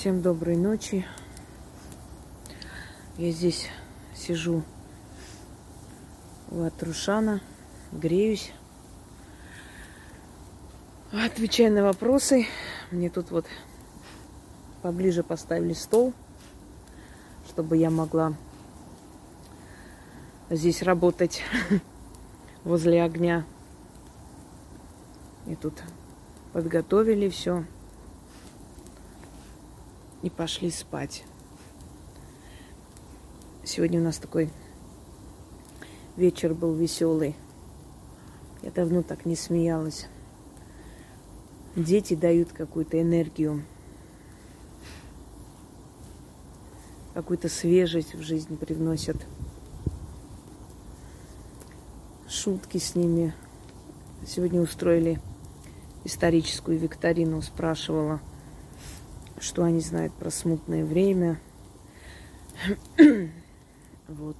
Всем доброй ночи. Я здесь сижу у Атрушана, греюсь. Отвечаю на вопросы. Мне тут вот поближе поставили стол, чтобы я могла здесь работать возле огня. И тут подготовили все и пошли спать. Сегодня у нас такой вечер был веселый. Я давно так не смеялась. Дети дают какую-то энергию, какую-то свежесть в жизнь привносят. Шутки с ними. Сегодня устроили историческую викторину, спрашивала – что они знают про смутное время. вот.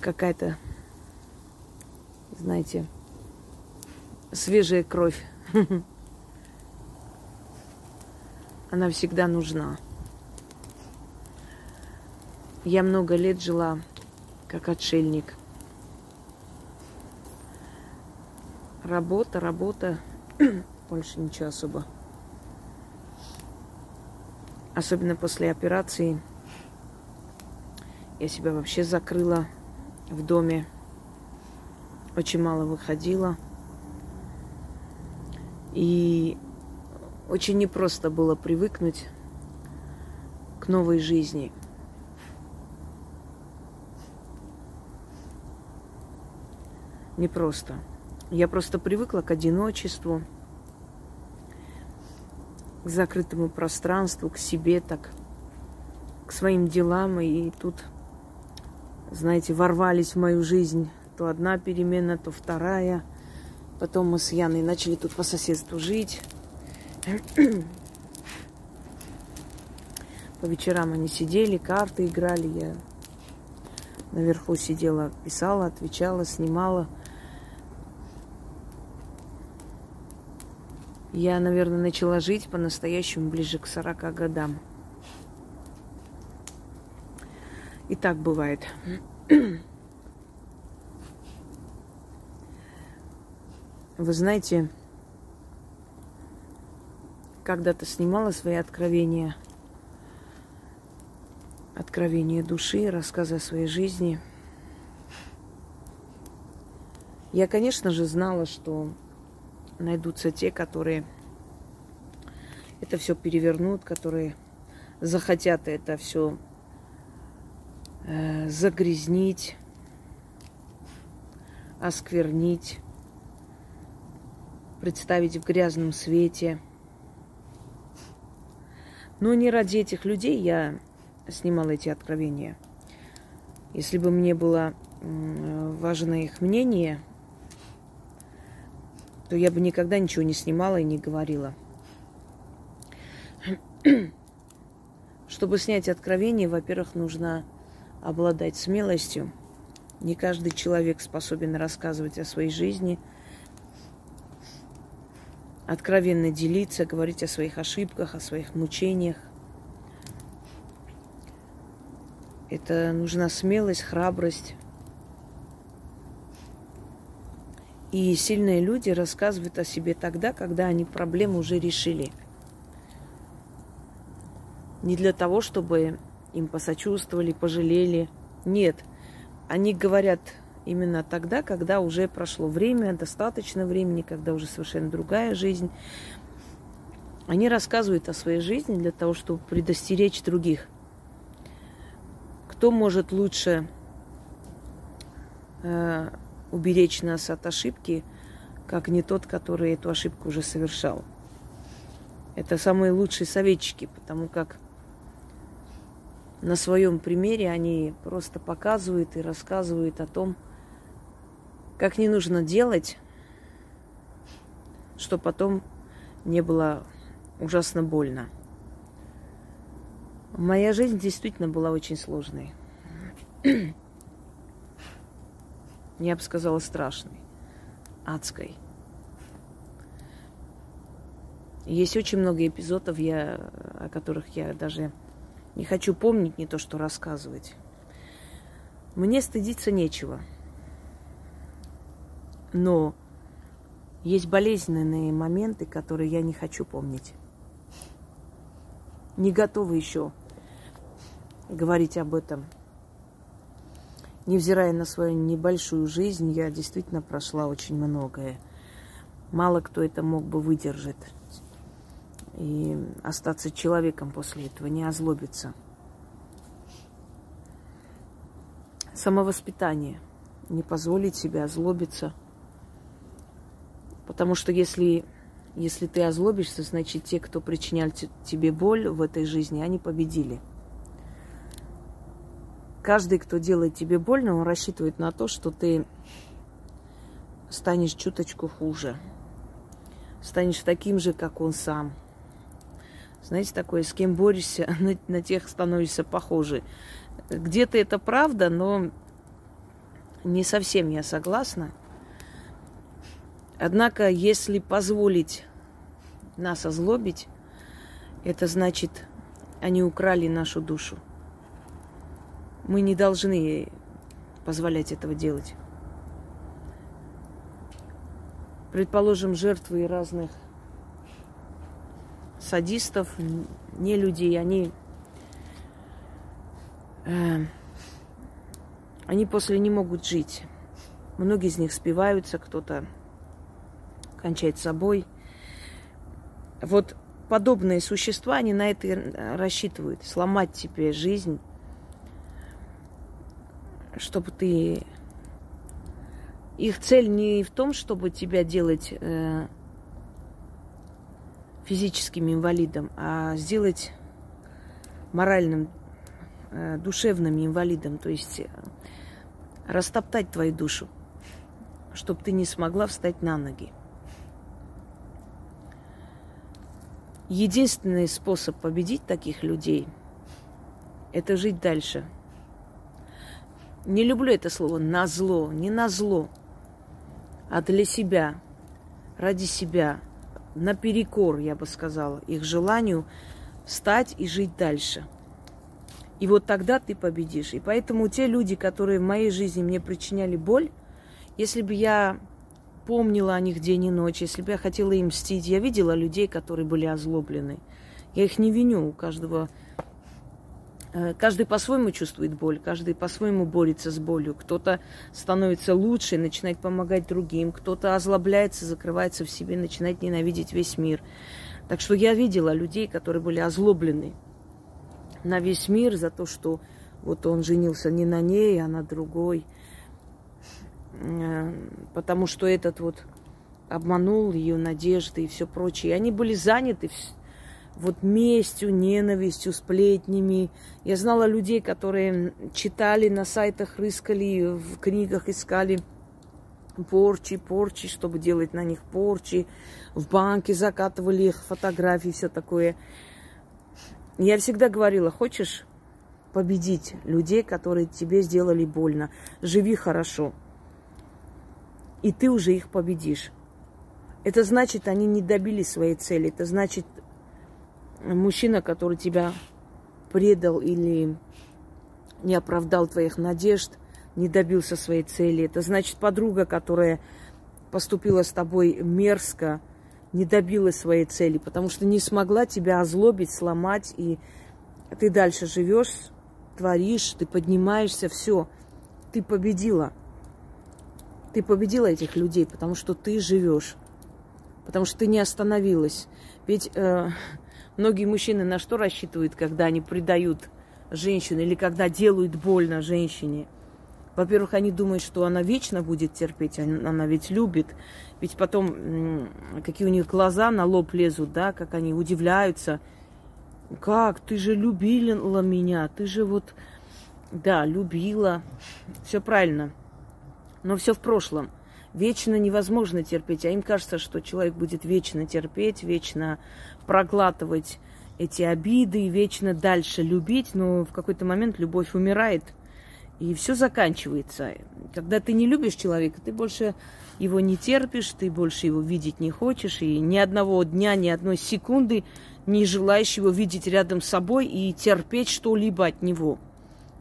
Какая-то, знаете, свежая кровь. Она всегда нужна. Я много лет жила как отшельник. Работа, работа, больше ничего особо. Особенно после операции я себя вообще закрыла в доме. Очень мало выходила. И очень непросто было привыкнуть к новой жизни. Непросто. Я просто привыкла к одиночеству, к закрытому пространству, к себе так, к своим делам. И тут, знаете, ворвались в мою жизнь то одна перемена, то вторая. Потом мы с Яной начали тут по соседству жить. По вечерам они сидели, карты играли. Я наверху сидела, писала, отвечала, снимала – Я, наверное, начала жить по-настоящему ближе к 40 годам. И так бывает. Вы знаете, когда-то снимала свои откровения, откровения души, рассказы о своей жизни. Я, конечно же, знала, что найдутся те, которые это все перевернут, которые захотят это все э, загрязнить, осквернить, представить в грязном свете. Но не ради этих людей я снимала эти откровения. Если бы мне было важно их мнение, то я бы никогда ничего не снимала и не говорила. Чтобы снять откровение, во-первых, нужно обладать смелостью. Не каждый человек способен рассказывать о своей жизни, откровенно делиться, говорить о своих ошибках, о своих мучениях. Это нужна смелость, храбрость. И сильные люди рассказывают о себе тогда, когда они проблему уже решили. Не для того, чтобы им посочувствовали, пожалели. Нет. Они говорят именно тогда, когда уже прошло время, достаточно времени, когда уже совершенно другая жизнь. Они рассказывают о своей жизни для того, чтобы предостеречь других. Кто может лучше э, уберечь нас от ошибки, как не тот, который эту ошибку уже совершал. Это самые лучшие советчики, потому как на своем примере они просто показывают и рассказывают о том, как не нужно делать, что потом не было ужасно больно. Моя жизнь действительно была очень сложной я бы сказала, страшной, адской. Есть очень много эпизодов, я, о которых я даже не хочу помнить, не то что рассказывать. Мне стыдиться нечего. Но есть болезненные моменты, которые я не хочу помнить. Не готова еще говорить об этом. Невзирая на свою небольшую жизнь, я действительно прошла очень многое. Мало кто это мог бы выдержать и остаться человеком после этого, не озлобиться. Самовоспитание. Не позволить себе озлобиться. Потому что если, если ты озлобишься, значит, те, кто причинял тебе боль в этой жизни, они победили. Каждый, кто делает тебе больно, он рассчитывает на то, что ты станешь чуточку хуже. Станешь таким же, как он сам. Знаете, такое, с кем борешься, на, на тех становишься похожи. Где-то это правда, но не совсем я согласна. Однако, если позволить нас озлобить, это значит, они украли нашу душу. Мы не должны позволять этого делать. Предположим, жертвы разных садистов, не людей, они, э, они после не могут жить. Многие из них спиваются, кто-то кончает собой. Вот подобные существа, они на это рассчитывают. Сломать тебе жизнь, чтобы ты... Их цель не в том, чтобы тебя делать э, физическим инвалидом, а сделать моральным, э, душевным инвалидом, то есть э, растоптать твою душу, чтобы ты не смогла встать на ноги. Единственный способ победить таких людей – это жить дальше. Не люблю это слово «на зло», не на зло, а для себя, ради себя, наперекор, я бы сказала, их желанию встать и жить дальше. И вот тогда ты победишь. И поэтому те люди, которые в моей жизни мне причиняли боль, если бы я помнила о них день и ночь, если бы я хотела им мстить, я видела людей, которые были озлоблены. Я их не виню, у каждого каждый по-своему чувствует боль, каждый по-своему борется с болью. Кто-то становится лучше, начинает помогать другим, кто-то озлобляется, закрывается в себе, начинает ненавидеть весь мир. Так что я видела людей, которые были озлоблены на весь мир за то, что вот он женился не на ней, а на другой. Э, потому что этот вот обманул ее надежды и все прочее. И они были заняты вот местью, ненавистью, сплетнями. Я знала людей, которые читали на сайтах, рыскали, в книгах искали порчи, порчи, чтобы делать на них порчи. В банке закатывали их фотографии, все такое. Я всегда говорила, хочешь победить людей, которые тебе сделали больно, живи хорошо. И ты уже их победишь. Это значит, они не добились своей цели. Это значит, мужчина, который тебя предал или не оправдал твоих надежд, не добился своей цели. Это значит подруга, которая поступила с тобой мерзко, не добилась своей цели, потому что не смогла тебя озлобить, сломать, и ты дальше живешь, творишь, ты поднимаешься, все, ты победила. Ты победила этих людей, потому что ты живешь, потому что ты не остановилась. Ведь э, Многие мужчины на что рассчитывают, когда они предают женщину или когда делают больно женщине? Во-первых, они думают, что она вечно будет терпеть, она ведь любит. Ведь потом какие у них глаза на лоб лезут, да, как они удивляются. Как? Ты же любила меня, ты же вот, да, любила. Все правильно. Но все в прошлом. Вечно невозможно терпеть, а им кажется, что человек будет вечно терпеть, вечно проглатывать эти обиды, вечно дальше любить, но в какой-то момент любовь умирает. И все заканчивается. Когда ты не любишь человека, ты больше его не терпишь, ты больше его видеть не хочешь, и ни одного дня, ни одной секунды не желаешь его видеть рядом с собой и терпеть что-либо от него.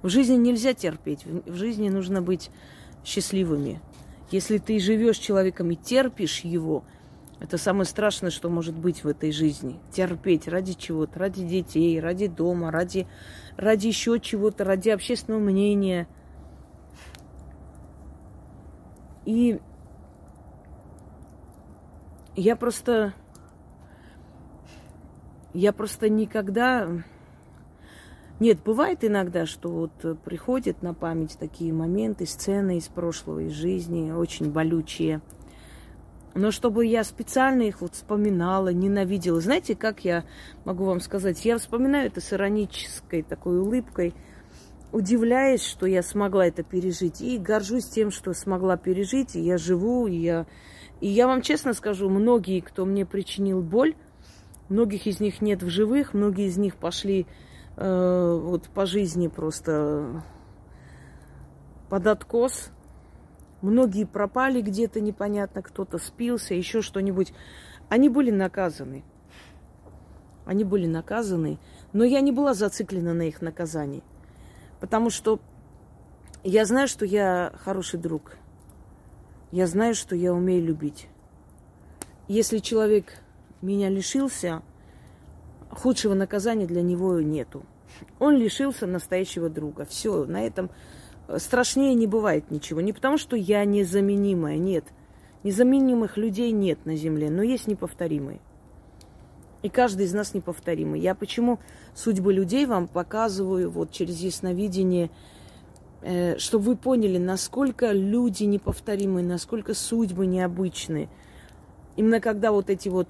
В жизни нельзя терпеть, в жизни нужно быть счастливыми. Если ты живешь человеком и терпишь его, это самое страшное, что может быть в этой жизни. Терпеть ради чего-то, ради детей, ради дома, ради, ради еще чего-то, ради общественного мнения. И я просто... Я просто никогда... Нет, бывает иногда, что вот приходят на память такие моменты, сцены из прошлого, из жизни, очень болючие. Но чтобы я специально их вот вспоминала, ненавидела. Знаете, как я могу вам сказать? Я вспоминаю это с иронической такой улыбкой, удивляясь, что я смогла это пережить. И горжусь тем, что смогла пережить. И я живу, и я и я вам честно скажу, многие, кто мне причинил боль, многих из них нет в живых, многие из них пошли э, вот по жизни просто под откос. Многие пропали где-то непонятно, кто-то спился, еще что-нибудь. Они были наказаны. Они были наказаны, но я не была зациклена на их наказании. Потому что я знаю, что я хороший друг. Я знаю, что я умею любить. Если человек меня лишился, худшего наказания для него нету. Он лишился настоящего друга. Все, на этом страшнее не бывает ничего. Не потому, что я незаменимая, нет. Незаменимых людей нет на земле, но есть неповторимые. И каждый из нас неповторимый. Я почему судьбы людей вам показываю вот через ясновидение – Э, чтобы вы поняли, насколько люди неповторимые, насколько судьбы необычные. Именно когда вот эти вот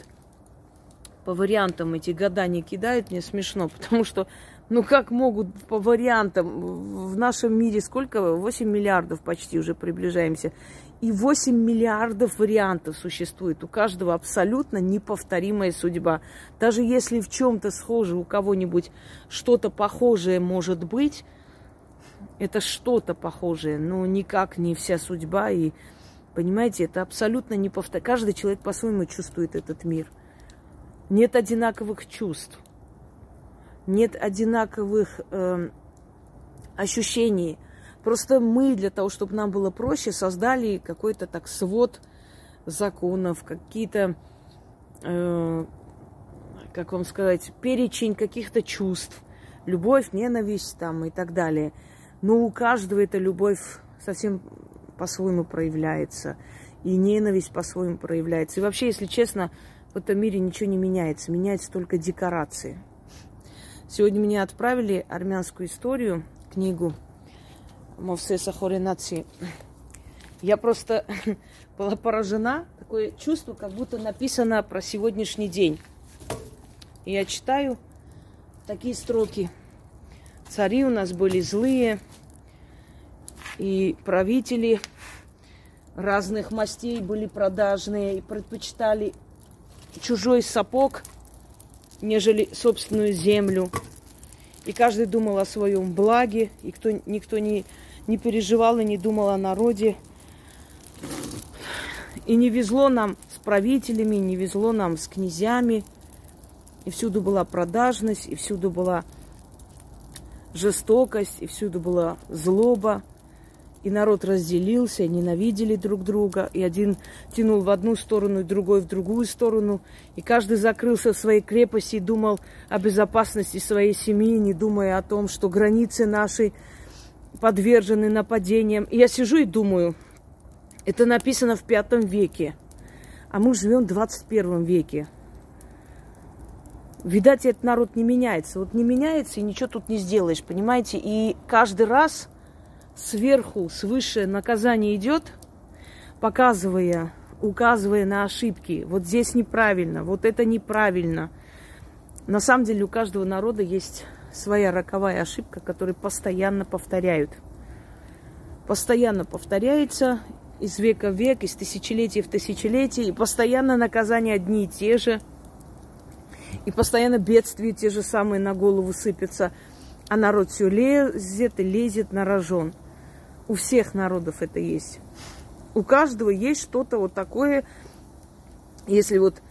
по вариантам эти гадания кидают, мне смешно, потому что, ну как могут по вариантам, в нашем мире сколько, 8 миллиардов почти уже приближаемся, и 8 миллиардов вариантов существует. У каждого абсолютно неповторимая судьба. Даже если в чем-то схоже у кого-нибудь что-то похожее может быть, это что-то похожее, но никак не вся судьба. И, понимаете, это абсолютно не повтор... Каждый человек по-своему чувствует этот мир. Нет одинаковых чувств. Нет одинаковых э, ощущений. Просто мы для того, чтобы нам было проще, создали какой-то так свод законов, какие-то, э, как вам сказать, перечень каких-то чувств, любовь, ненависть там и так далее – но у каждого эта любовь совсем по-своему проявляется. И ненависть по-своему проявляется. И вообще, если честно, в этом мире ничего не меняется. Меняются только декорации. Сегодня мне отправили армянскую историю, книгу Мовсеса Хоренаци. Я просто была поражена. Такое чувство, как будто написано про сегодняшний день. И я читаю такие строки – Цари у нас были злые, и правители разных мастей были продажные и предпочитали чужой сапог, нежели собственную землю. И каждый думал о своем благе, и кто, никто не, не переживал и не думал о народе. И не везло нам с правителями, не везло нам с князьями. И всюду была продажность, и всюду была жестокость, и всюду была злоба. И народ разделился, ненавидели друг друга. И один тянул в одну сторону, и другой в другую сторону. И каждый закрылся в своей крепости и думал о безопасности своей семьи, не думая о том, что границы наши подвержены нападениям. И я сижу и думаю, это написано в пятом веке, а мы живем в 21 веке. Видать, этот народ не меняется. Вот не меняется, и ничего тут не сделаешь, понимаете? И каждый раз сверху, свыше наказание идет, показывая, указывая на ошибки. Вот здесь неправильно, вот это неправильно. На самом деле у каждого народа есть своя роковая ошибка, которую постоянно повторяют. Постоянно повторяется из века в век, из тысячелетия в тысячелетие, и постоянно наказания одни и те же – и постоянно бедствия те же самые на голову сыпятся, а народ все лезет и лезет на рожон. У всех народов это есть. У каждого есть что-то вот такое, если вот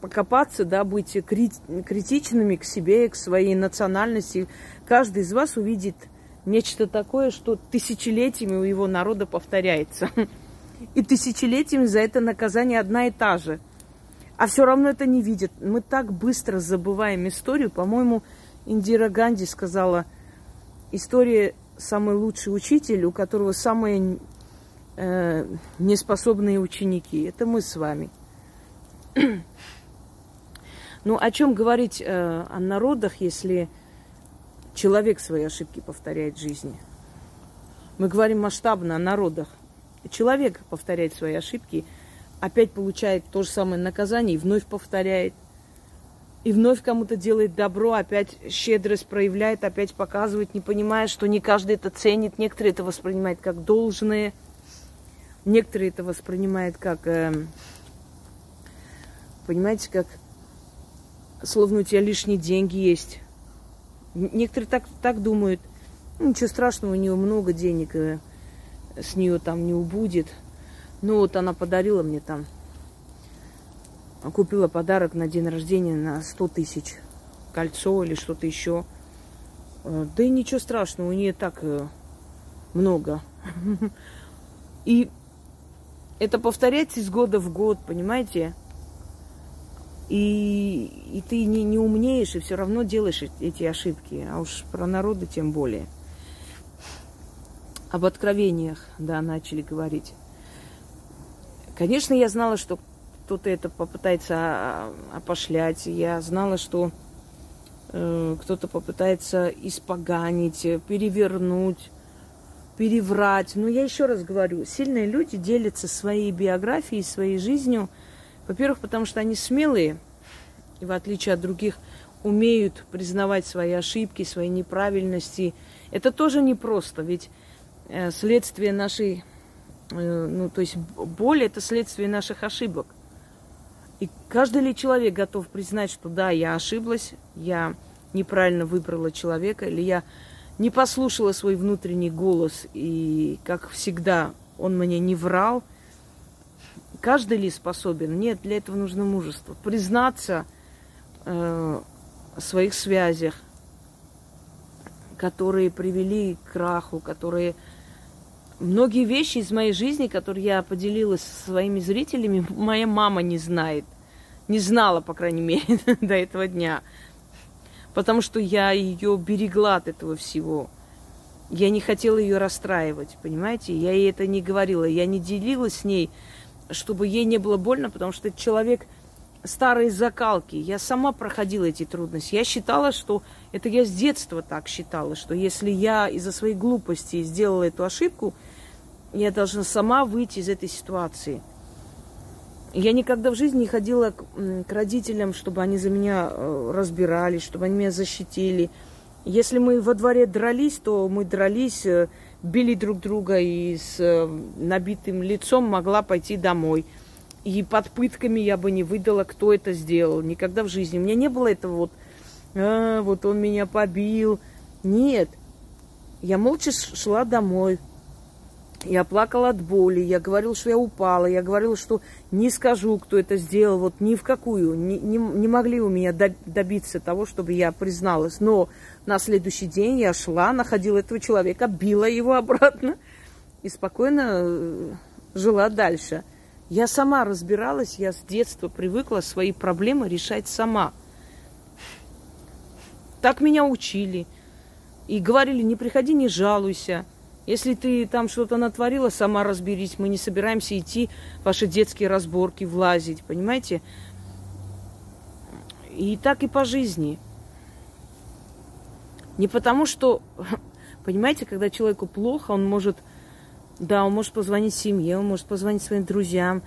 покопаться, да, быть критичными к себе, к своей национальности. Каждый из вас увидит нечто такое, что тысячелетиями у его народа повторяется. И тысячелетиями за это наказание одна и та же. А все равно это не видят. Мы так быстро забываем историю. По-моему, Индира Ганди сказала, история самый лучший учитель, у которого самые э, неспособные ученики. Это мы с вами. ну, о чем говорить э, о народах, если человек свои ошибки повторяет в жизни? Мы говорим масштабно о народах. Человек повторяет свои ошибки, опять получает то же самое наказание и вновь повторяет. И вновь кому-то делает добро, опять щедрость проявляет, опять показывает, не понимая, что не каждый это ценит. Некоторые это воспринимают как должное, некоторые это воспринимают как, э, понимаете, как словно у тебя лишние деньги есть. Некоторые так, так думают. Ну, ничего страшного, у нее много денег, э, с нее там не убудет. Ну вот она подарила мне там купила подарок на день рождения на 100 тысяч. Кольцо или что-то еще. Э, да и ничего страшного, у нее так э, много. И это повторяется из года в год, понимаете? И, и ты не, не умнеешь, и все равно делаешь эти ошибки. А уж про народы тем более. Об откровениях, да, начали говорить. Конечно, я знала, что кто-то это попытается а, опошлять. Я знала, что э, кто-то попытается испоганить, перевернуть, переврать. Но я еще раз говорю, сильные люди делятся своей биографией, своей жизнью. Во-первых, потому что они смелые, и в отличие от других, умеют признавать свои ошибки, свои неправильности. Это тоже непросто, ведь э, следствие нашей, э, ну, то есть боль – это следствие наших ошибок. И каждый ли человек готов признать, что да, я ошиблась, я неправильно выбрала человека, или я не послушала свой внутренний голос, и, как всегда, он мне не врал. Каждый ли способен? Нет, для этого нужно мужество. Признаться э, о своих связях, которые привели к краху, которые... Многие вещи из моей жизни, которые я поделилась со своими зрителями, моя мама не знает. Не знала, по крайней мере, до этого дня. Потому что я ее берегла от этого всего. Я не хотела ее расстраивать, понимаете? Я ей это не говорила. Я не делилась с ней, чтобы ей не было больно, потому что человек старой закалки. Я сама проходила эти трудности. Я считала, что это я с детства так считала, что если я из-за своей глупости сделала эту ошибку, я должна сама выйти из этой ситуации – я никогда в жизни не ходила к, к родителям, чтобы они за меня э, разбирались, чтобы они меня защитили. Если мы во дворе дрались, то мы дрались, э, били друг друга и с э, набитым лицом могла пойти домой. И под пытками я бы не выдала, кто это сделал. Никогда в жизни. У меня не было этого вот, а, вот он меня побил. Нет. Я молча шла домой, я плакала от боли, я говорила, что я упала, я говорила, что не скажу, кто это сделал, вот ни в какую. Не, не, не могли у меня добиться того, чтобы я призналась. Но на следующий день я шла, находила этого человека, била его обратно и спокойно э, жила дальше. Я сама разбиралась, я с детства привыкла свои проблемы решать сама. Так меня учили. И говорили, не приходи, не жалуйся. Если ты там что-то натворила, сама разберись. Мы не собираемся идти в ваши детские разборки, влазить, понимаете? И так и по жизни. Не потому что, понимаете, когда человеку плохо, он может, да, он может позвонить семье, он может позвонить своим друзьям,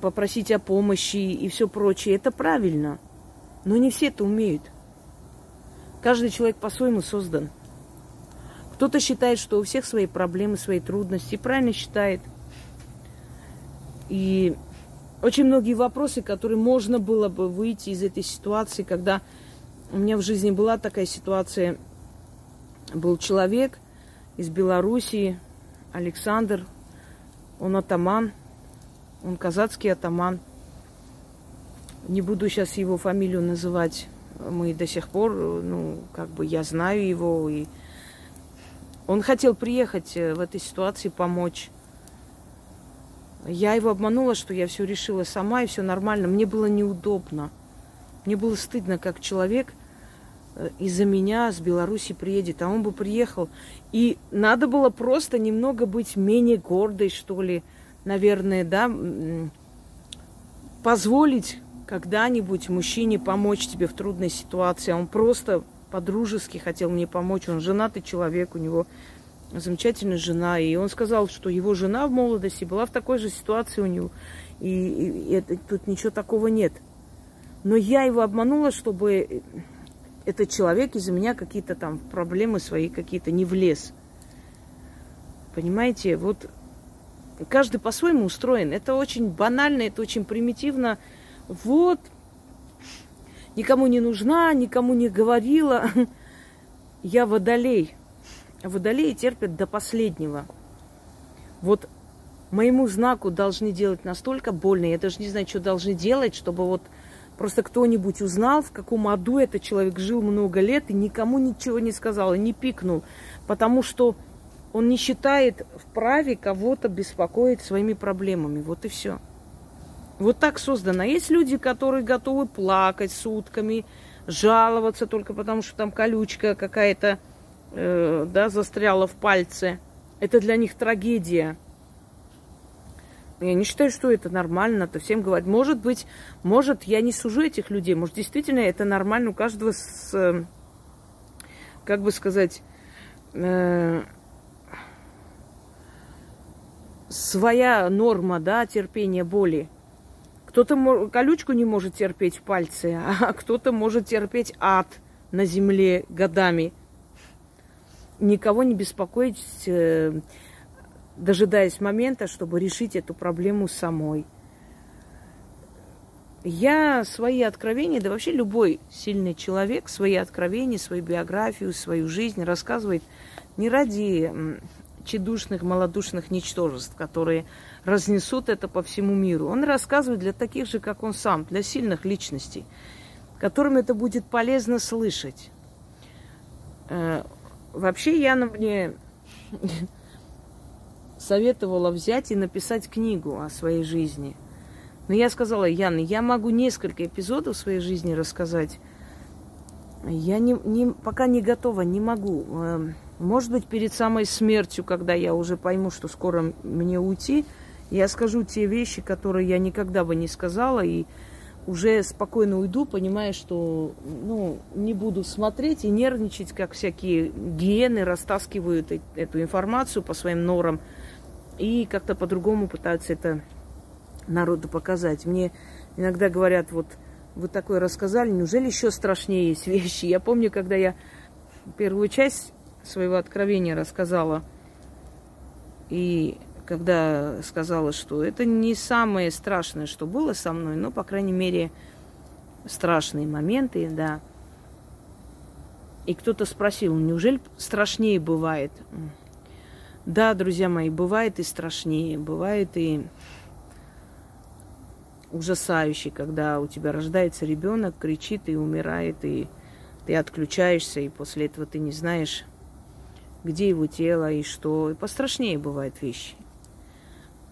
попросить о помощи и все прочее. Это правильно. Но не все это умеют. Каждый человек по-своему создан. Кто-то считает, что у всех свои проблемы, свои трудности. Правильно считает. И очень многие вопросы, которые можно было бы выйти из этой ситуации, когда у меня в жизни была такая ситуация. Был человек из Белоруссии, Александр, он атаман, он казацкий атаман. Не буду сейчас его фамилию называть. Мы до сих пор, ну, как бы я знаю его. И он хотел приехать э, в этой ситуации помочь. Я его обманула, что я все решила сама, и все нормально. Мне было неудобно. Мне было стыдно, как человек э, из-за меня с Беларуси приедет, а он бы приехал. И надо было просто немного быть менее гордой, что ли, наверное, да, позволить когда-нибудь мужчине помочь тебе в трудной ситуации. А он просто по-дружески хотел мне помочь. Он женатый человек, у него замечательная жена. И он сказал, что его жена в молодости была в такой же ситуации у него. И, и это, тут ничего такого нет. Но я его обманула, чтобы этот человек из-за меня какие-то там проблемы свои какие-то не влез. Понимаете, вот каждый по-своему устроен. Это очень банально, это очень примитивно. Вот, никому не нужна, никому не говорила. Я водолей. Водолеи терпят до последнего. Вот моему знаку должны делать настолько больно, я даже не знаю, что должны делать, чтобы вот просто кто-нибудь узнал, в каком аду этот человек жил много лет и никому ничего не сказал, и не пикнул, потому что он не считает вправе кого-то беспокоить своими проблемами. Вот и все. Вот так создано. Есть люди, которые готовы плакать сутками, жаловаться только потому, что там колючка какая-то э, да, застряла в пальце. Это для них трагедия. Я не считаю, что это нормально, это всем говорить. Может быть, может, я не сужу этих людей, может, действительно это нормально у каждого с, э, как бы сказать, э, своя норма, да, терпения боли. Кто-то колючку не может терпеть в пальце, а кто-то может терпеть ад на земле годами никого не беспокоить, э, дожидаясь момента, чтобы решить эту проблему самой. Я свои откровения, да вообще любой сильный человек, свои откровения, свою биографию, свою жизнь рассказывает не ради чедушных, малодушных ничтожеств, которые разнесут это по всему миру. Он рассказывает для таких же, как он сам, для сильных личностей, которым это будет полезно слышать. Э, Вообще Яна мне советовала взять и написать книгу о своей жизни. Но я сказала, Яна, я могу несколько эпизодов своей жизни рассказать. Я не, не, пока не готова, не могу. Эм, может быть, перед самой смертью, когда я уже пойму, что скоро мне уйти, я скажу те вещи, которые я никогда бы не сказала, и уже спокойно уйду, понимая, что ну, не буду смотреть и нервничать, как всякие гиены растаскивают эту информацию по своим норам и как-то по-другому пытаются это народу показать. Мне иногда говорят, вот вы такое рассказали, неужели еще страшнее есть вещи? Я помню, когда я первую часть своего откровения рассказала, и когда сказала, что это не самое страшное, что было со мной, но, по крайней мере, страшные моменты, да. И кто-то спросил, неужели страшнее бывает? Да, друзья мои, бывает и страшнее, бывает и ужасающе, когда у тебя рождается ребенок, кричит и умирает, и ты отключаешься, и после этого ты не знаешь, где его тело и что. И пострашнее бывают вещи.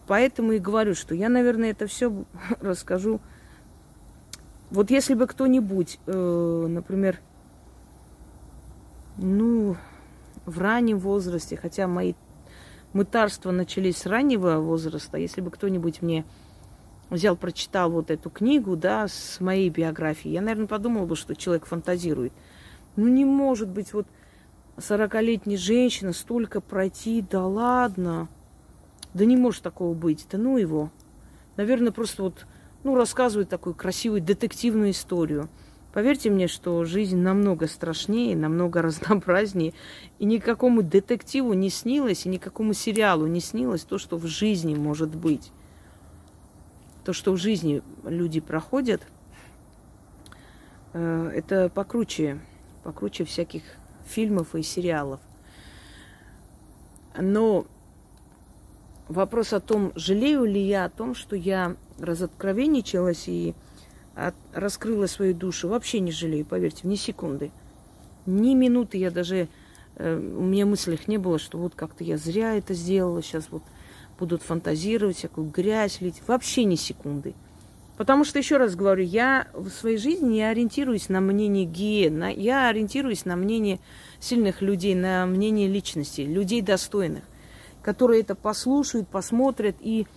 Поэтому и говорю, что я, наверное, это все расскажу. Вот если бы кто-нибудь, э, например, ну, в раннем возрасте, хотя мои мытарства начались с раннего возраста, если бы кто-нибудь мне взял, прочитал вот эту книгу, да, с моей биографией, я, наверное, подумала бы, что человек фантазирует. Ну, не может быть вот 40-летняя женщина столько пройти, да ладно. Да не может такого быть. Да ну его. Наверное, просто вот, ну, рассказывает такую красивую детективную историю. Поверьте мне, что жизнь намного страшнее, намного разнообразнее. И никакому детективу не снилось, и никакому сериалу не снилось то, что в жизни может быть. То, что в жизни люди проходят, э, это покруче, покруче всяких фильмов и сериалов. Но вопрос о том, жалею ли я о том, что я разоткровенничалась и от, раскрыла свою душу. Вообще не жалею, поверьте, ни секунды. Ни минуты я даже... Э, у меня мыслях не было, что вот как-то я зря это сделала, сейчас вот будут фантазировать, всякую грязь лить. Вообще ни секунды. Потому что, еще раз говорю, я в своей жизни не ориентируюсь на мнение ген, я ориентируюсь на мнение сильных людей, на мнение личности, людей достойных, которые это послушают, посмотрят, и,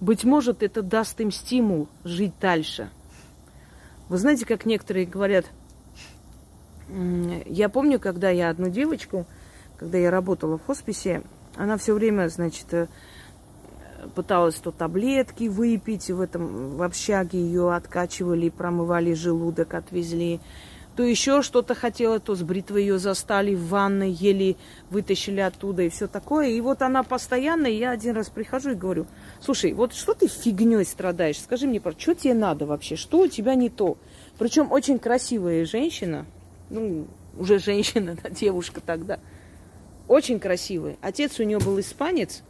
быть может, это даст им стимул жить дальше. Вы знаете, как некоторые говорят, я помню, когда я одну девочку, когда я работала в хосписе, она все время, значит, э, пыталась то таблетки выпить, в этом в общаге ее откачивали, промывали желудок, отвезли, то еще что-то хотела, то с бритвой ее застали в ванной, еле вытащили оттуда и все такое. И вот она постоянно, я один раз прихожу и говорю, слушай, вот что ты фигней страдаешь? Скажи мне, что тебе надо вообще? Что у тебя не то? Причем очень красивая женщина, ну, уже женщина, да, девушка тогда, очень красивая. Отец у нее был испанец,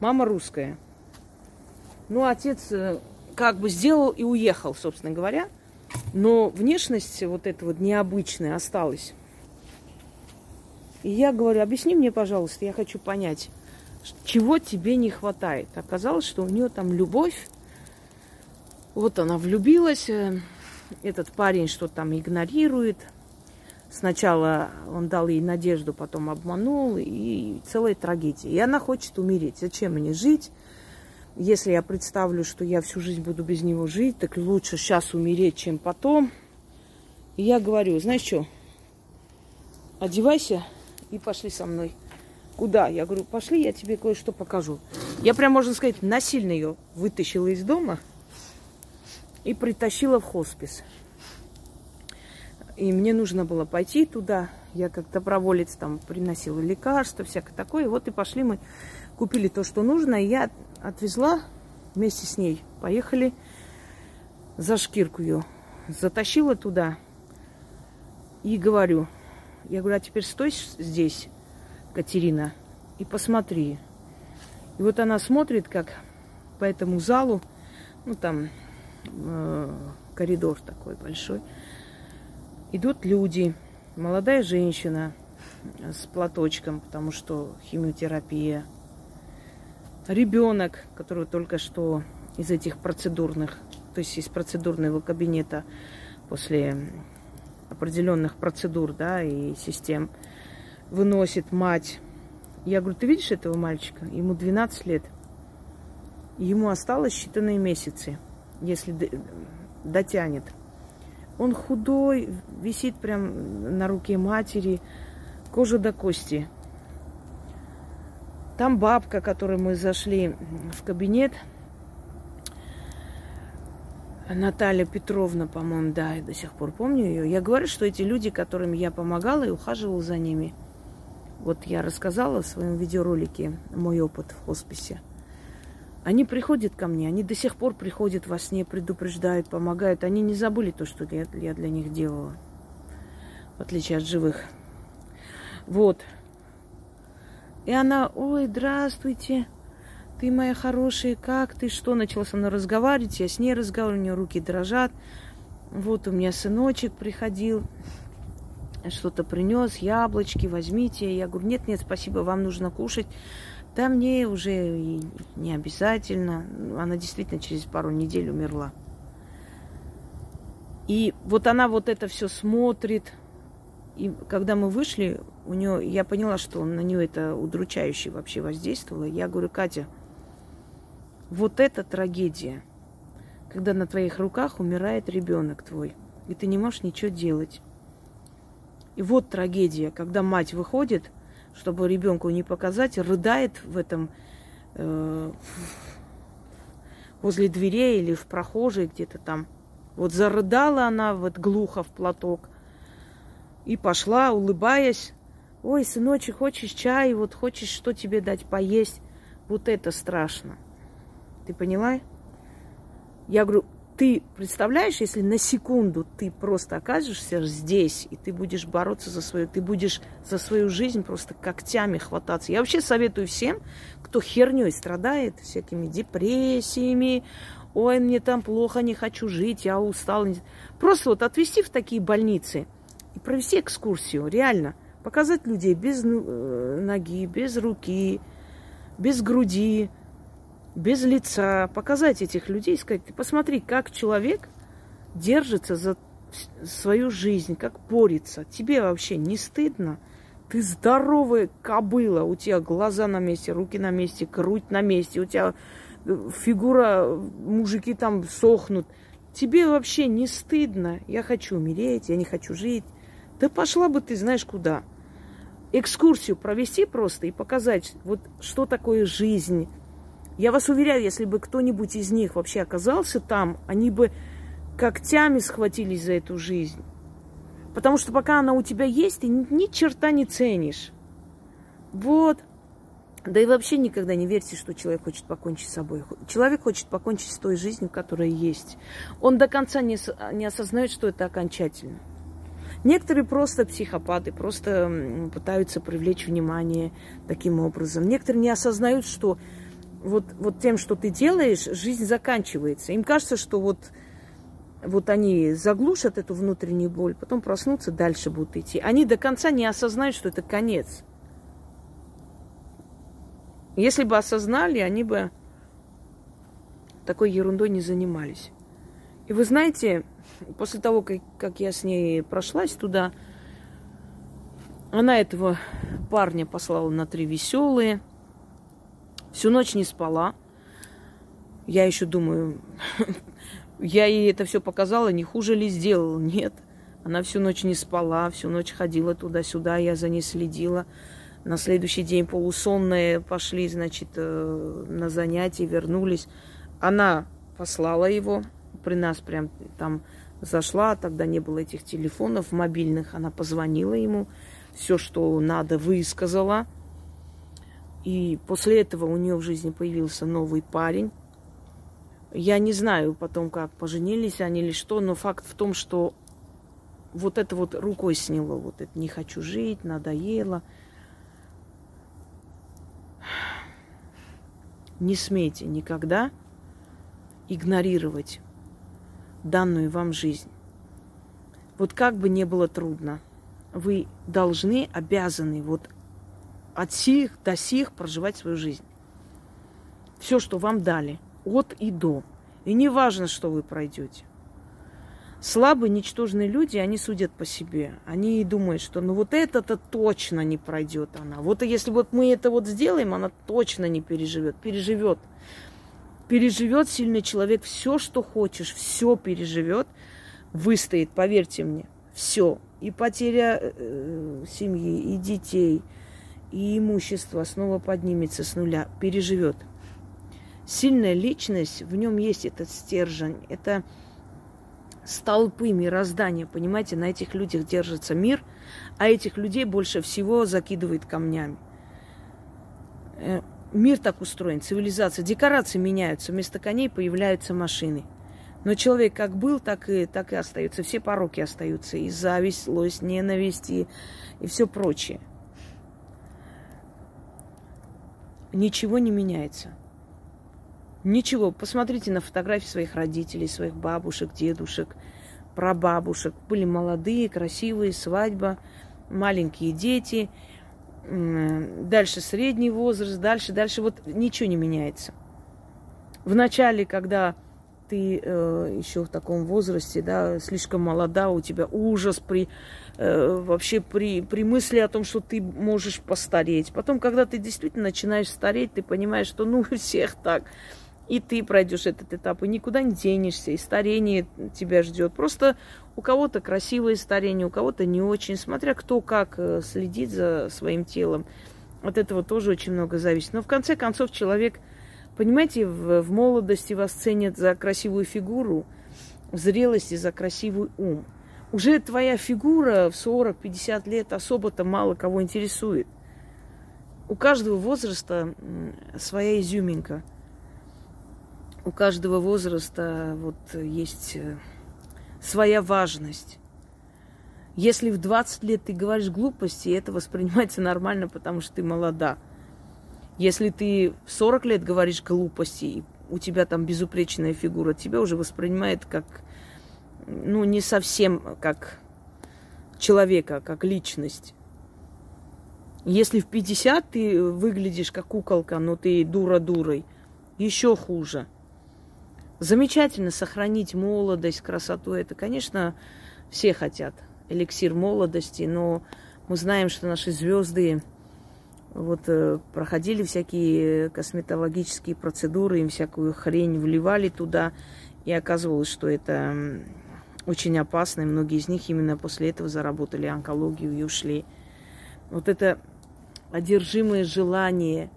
мама русская. Ну, отец э, как бы сделал и уехал, собственно говоря. Но внешность вот эта вот необычная осталась. И я говорю, объясни мне, пожалуйста, я хочу понять, чего тебе не хватает. Оказалось, что у нее там любовь. Вот она влюбилась, э, этот парень что там игнорирует. Сначала он дал ей надежду, потом обманул, и целая трагедия. И она хочет умереть. Зачем мне жить? Если я представлю, что я всю жизнь буду без него жить, так лучше сейчас умереть, чем потом. И я говорю, знаешь что, одевайся и пошли со мной. Куда? Я говорю, пошли, я тебе кое-что покажу. Я прям, можно сказать, насильно ее вытащила из дома и притащила в хоспис. И мне нужно было пойти туда. Я как доброволец там приносила лекарства, всякое такое. Вот и пошли мы, купили то, что нужно. И я отвезла вместе с ней. Поехали за шкирку ее. Затащила туда и говорю, я говорю, а теперь стой здесь, Катерина, и посмотри. И вот она смотрит, как по этому залу, ну там э, коридор такой большой, идут люди, молодая женщина с платочком, потому что химиотерапия, ребенок, который только что из этих процедурных, то есть из процедурного кабинета после определенных процедур, да, и систем, выносит мать. Я говорю, ты видишь этого мальчика? Ему 12 лет. Ему осталось считанные месяцы, если дотянет. Он худой, висит прям на руке матери, кожа до кости. Там бабка, которой мы зашли в кабинет, Наталья Петровна, по-моему, да, я до сих пор помню ее. Я говорю, что эти люди, которым я помогала и ухаживала за ними, вот я рассказала в своем видеоролике мой опыт в хосписе. Они приходят ко мне, они до сих пор приходят во сне, предупреждают, помогают. Они не забыли то, что я, я для них делала, в отличие от живых. Вот. И она, ой, здравствуйте, ты моя хорошая, как ты, что? Начала со мной разговаривать, я с ней разговариваю, у нее руки дрожат. Вот у меня сыночек приходил, что-то принес, яблочки, возьмите. Я говорю, нет, нет, спасибо, вам нужно кушать. Да мне уже не обязательно. Она действительно через пару недель умерла. И вот она вот это все смотрит, и когда мы вышли, у нее, я поняла, что на нее это удручающе вообще воздействовало. Я говорю, Катя, вот это трагедия, когда на твоих руках умирает ребенок твой, и ты не можешь ничего делать. И вот трагедия, когда мать выходит, чтобы ребенку не показать, рыдает в этом э, возле дверей или в прохожей где-то там. Вот зарыдала она вот глухо в платок – и пошла, улыбаясь. Ой, сыночек, хочешь чай? Вот хочешь, что тебе дать поесть? Вот это страшно. Ты поняла? Я говорю, ты представляешь, если на секунду ты просто окажешься здесь, и ты будешь бороться за свою, ты будешь за свою жизнь просто когтями хвататься. Я вообще советую всем, кто херней страдает, всякими депрессиями, ой, мне там плохо, не хочу жить, я устал. Просто вот отвезти в такие больницы и провести экскурсию, реально. Показать людей без э, ноги, без руки, без груди, без лица, показать этих людей, сказать, ты посмотри, как человек держится за свою жизнь, как борется. Тебе вообще не стыдно? Ты здоровая кобыла, у тебя глаза на месте, руки на месте, грудь на месте, у тебя э, фигура, мужики там сохнут. Тебе вообще не стыдно? Я хочу умереть, я не хочу жить. Да пошла бы ты знаешь куда. Экскурсию провести просто и показать, вот что такое жизнь, я вас уверяю, если бы кто-нибудь из них вообще оказался там, они бы когтями схватились за эту жизнь. Потому что пока она у тебя есть, ты ни, черта не ценишь. Вот. Да и вообще никогда не верьте, что человек хочет покончить с собой. Человек хочет покончить с той жизнью, которая есть. Он до конца не, не осознает, что это окончательно. Некоторые просто психопаты, просто пытаются привлечь внимание таким образом. Некоторые не осознают, что вот, вот тем, что ты делаешь, жизнь заканчивается. Им кажется, что вот, вот они заглушат эту внутреннюю боль, потом проснутся, дальше будут идти. Они до конца не осознают, что это конец. Если бы осознали, они бы такой ерундой не занимались. И вы знаете, после того, как, как я с ней прошлась туда, она этого парня послала на три веселые – Всю ночь не спала. Я еще думаю, я ей это все показала, не хуже ли сделала? Нет. Она всю ночь не спала, всю ночь ходила туда-сюда, я за ней следила. На следующий день полусонные пошли, значит, э, на занятия, вернулись. Она послала его, при нас прям там зашла, тогда не было этих телефонов мобильных, она позвонила ему, все, что надо, высказала – и после этого у нее в жизни появился новый парень. Я не знаю потом, как поженились они или что, но факт в том, что вот это вот рукой сняло, вот это не хочу жить, надоело. Не смейте никогда игнорировать данную вам жизнь. Вот как бы не было трудно, вы должны, обязаны вот от сих до сих проживать свою жизнь. Все, что вам дали, от и до. И не важно, что вы пройдете. Слабые, ничтожные люди, они судят по себе. Они думают, что ну вот это-то точно не пройдет она. Вот если вот мы это вот сделаем, она точно не переживет. Переживет. Переживет сильный человек все, что хочешь, все переживет, выстоит, поверьте мне. Все. И потеря э, семьи, и детей – и имущество снова поднимется с нуля, переживет. Сильная личность, в нем есть этот стержень, это столпы мироздания, понимаете, на этих людях держится мир, а этих людей больше всего закидывает камнями. Мир так устроен, цивилизация, декорации меняются, вместо коней появляются машины. Но человек как был, так и, так и остается. Все пороки остаются. И зависть, злость, ненависть и, и все прочее. ничего не меняется. Ничего. Посмотрите на фотографии своих родителей, своих бабушек, дедушек, прабабушек. Были молодые, красивые, свадьба, маленькие дети. Дальше средний возраст, дальше, дальше. Вот ничего не меняется. В начале, когда ты э, еще в таком возрасте, да, слишком молода, у тебя ужас при э, вообще при, при мысли о том, что ты можешь постареть. Потом, когда ты действительно начинаешь стареть, ты понимаешь, что ну у всех так. И ты пройдешь этот этап, и никуда не денешься, и старение тебя ждет. Просто у кого-то красивое старение, у кого-то не очень, смотря кто как э, следит за своим телом. От этого тоже очень много зависит. Но в конце концов человек Понимаете, в, в молодости вас ценят за красивую фигуру, в зрелости за красивый ум. Уже твоя фигура в 40-50 лет особо-то мало кого интересует. У каждого возраста своя изюминка. У каждого возраста вот есть э, своя важность. Если в 20 лет ты говоришь глупости, это воспринимается нормально, потому что ты молода. Если ты в 40 лет говоришь глупости, и у тебя там безупречная фигура, тебя уже воспринимает как, ну, не совсем как человека, как личность. Если в 50 ты выглядишь как куколка, но ты дура дурой, еще хуже. Замечательно сохранить молодость, красоту. Это, конечно, все хотят эликсир молодости, но мы знаем, что наши звезды вот э, проходили всякие косметологические процедуры, им всякую хрень вливали туда, и оказывалось, что это очень опасно, и многие из них именно после этого заработали онкологию и ушли. Вот это одержимое желание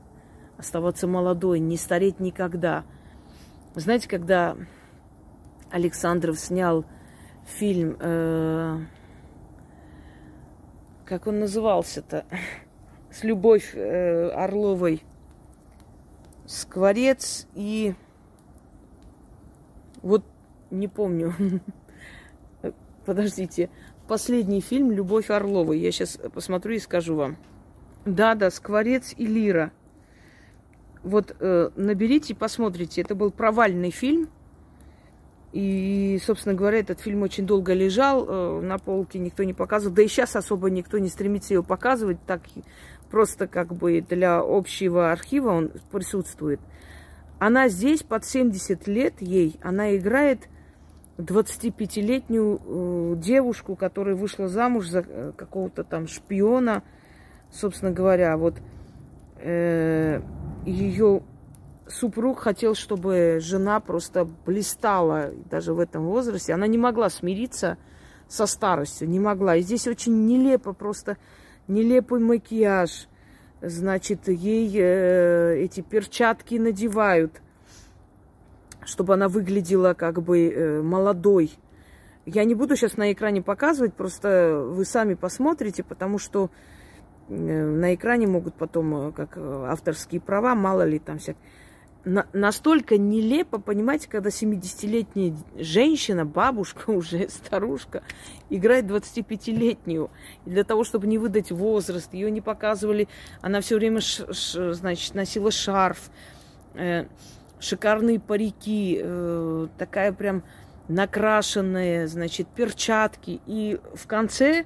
оставаться молодой, не стареть никогда. Знаете, когда Александров снял фильм, э, как он назывался-то, с Любовь э, Орловой, Скворец и вот не помню. Подождите. Последний фильм Любовь Орловой. Я сейчас посмотрю и скажу вам. Да, да, Скворец и Лира. Вот э, наберите, посмотрите. Это был провальный фильм. И, собственно говоря, этот фильм очень долго лежал э, на полке, никто не показывал. Да и сейчас особо никто не стремится его показывать. Так просто как бы для общего архива он присутствует. Она здесь под 70 лет ей, она играет 25-летнюю э, девушку, которая вышла замуж за э, какого-то там шпиона, собственно говоря, вот э, ее супруг хотел, чтобы жена просто блистала даже в этом возрасте. Она не могла смириться со старостью, не могла. И здесь очень нелепо, просто нелепый макияж. Значит, ей э, эти перчатки надевают – чтобы она выглядела как бы э, молодой. Я не буду сейчас на экране показывать, просто вы сами посмотрите, потому что на экране могут потом, э, как авторские права, мало ли там всяк. На, настолько нелепо, понимаете, когда 70-летняя женщина, бабушка уже, старушка, играет 25-летнюю. И для того, чтобы не выдать возраст, ее не показывали, она все время, ш, ш, значит, носила шарф. Э, шикарные парики, э, такая прям накрашенная, значит, перчатки. И в конце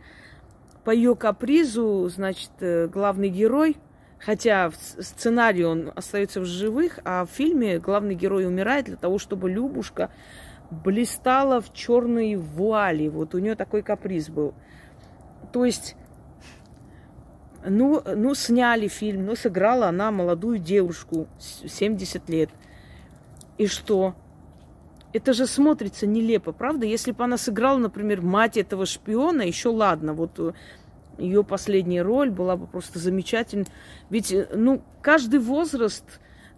по ее капризу, значит, э, главный герой, хотя в сценарии он остается в живых, а в фильме главный герой умирает для того, чтобы Любушка блистала в черной вуали. Вот у нее такой каприз был. То есть, ну, ну, сняли фильм, но сыграла она молодую девушку, 70 лет – и что? Это же смотрится нелепо, правда? Если бы она сыграла, например, мать этого шпиона, еще ладно, вот э, ее последняя роль была бы просто замечательна. Ведь, э, ну, каждый возраст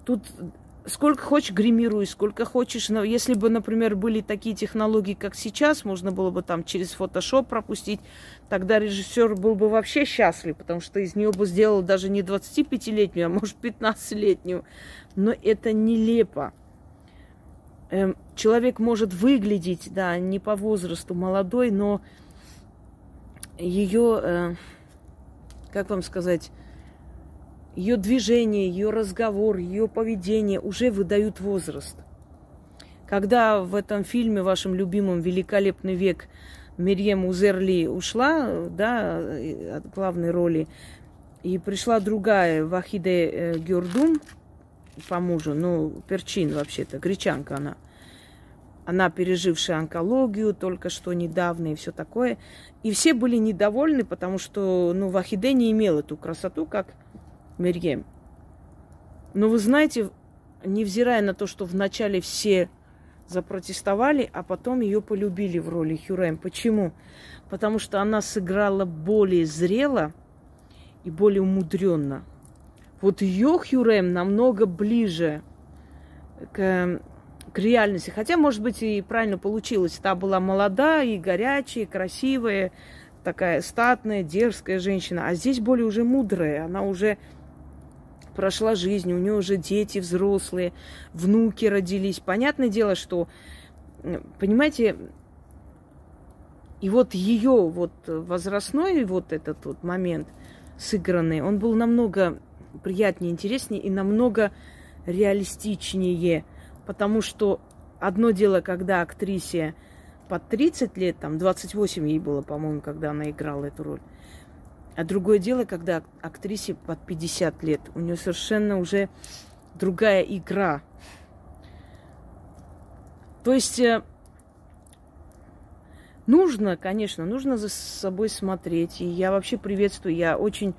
тут сколько хочешь гримируй, сколько хочешь. Но если бы, например, были такие технологии, как сейчас, можно было бы там через фотошоп пропустить, тогда режиссер был бы вообще счастлив, потому что из нее бы сделал даже не 25-летнюю, а может 15-летнюю. Но это нелепо. Эм, человек может выглядеть, да, не по возрасту молодой, но ее, э, как вам сказать, ее движение, ее разговор, ее поведение уже выдают возраст. Когда в этом фильме, вашем любимом «Великолепный век», Мирьем Узерли ушла, да, от главной роли, и пришла другая, Вахиде э, Гюрдум, по мужу, ну, перчин вообще-то, гречанка она. Она пережившая онкологию только что недавно и все такое. И все были недовольны, потому что, ну, Вахиде не имел эту красоту, как Мерьем. Но вы знаете, невзирая на то, что вначале все запротестовали, а потом ее полюбили в роли Хюрем. Почему? Потому что она сыграла более зрело и более умудренно. Вот ее Хюрем намного ближе к, к реальности. Хотя, может быть, и правильно получилось. Та была молодая и горячая, красивая, такая статная, дерзкая женщина. А здесь более уже мудрая. Она уже прошла жизнь, у нее уже дети взрослые, внуки родились. Понятное дело, что, понимаете, и вот ее вот возрастной вот этот вот момент сыгранный, он был намного приятнее, интереснее и намного реалистичнее. Потому что одно дело, когда актрисе под 30 лет, там 28 ей было, по-моему, когда она играла эту роль. А другое дело, когда актрисе под 50 лет. У нее совершенно уже другая игра. То есть э, нужно, конечно, нужно за собой смотреть. И я вообще приветствую, я очень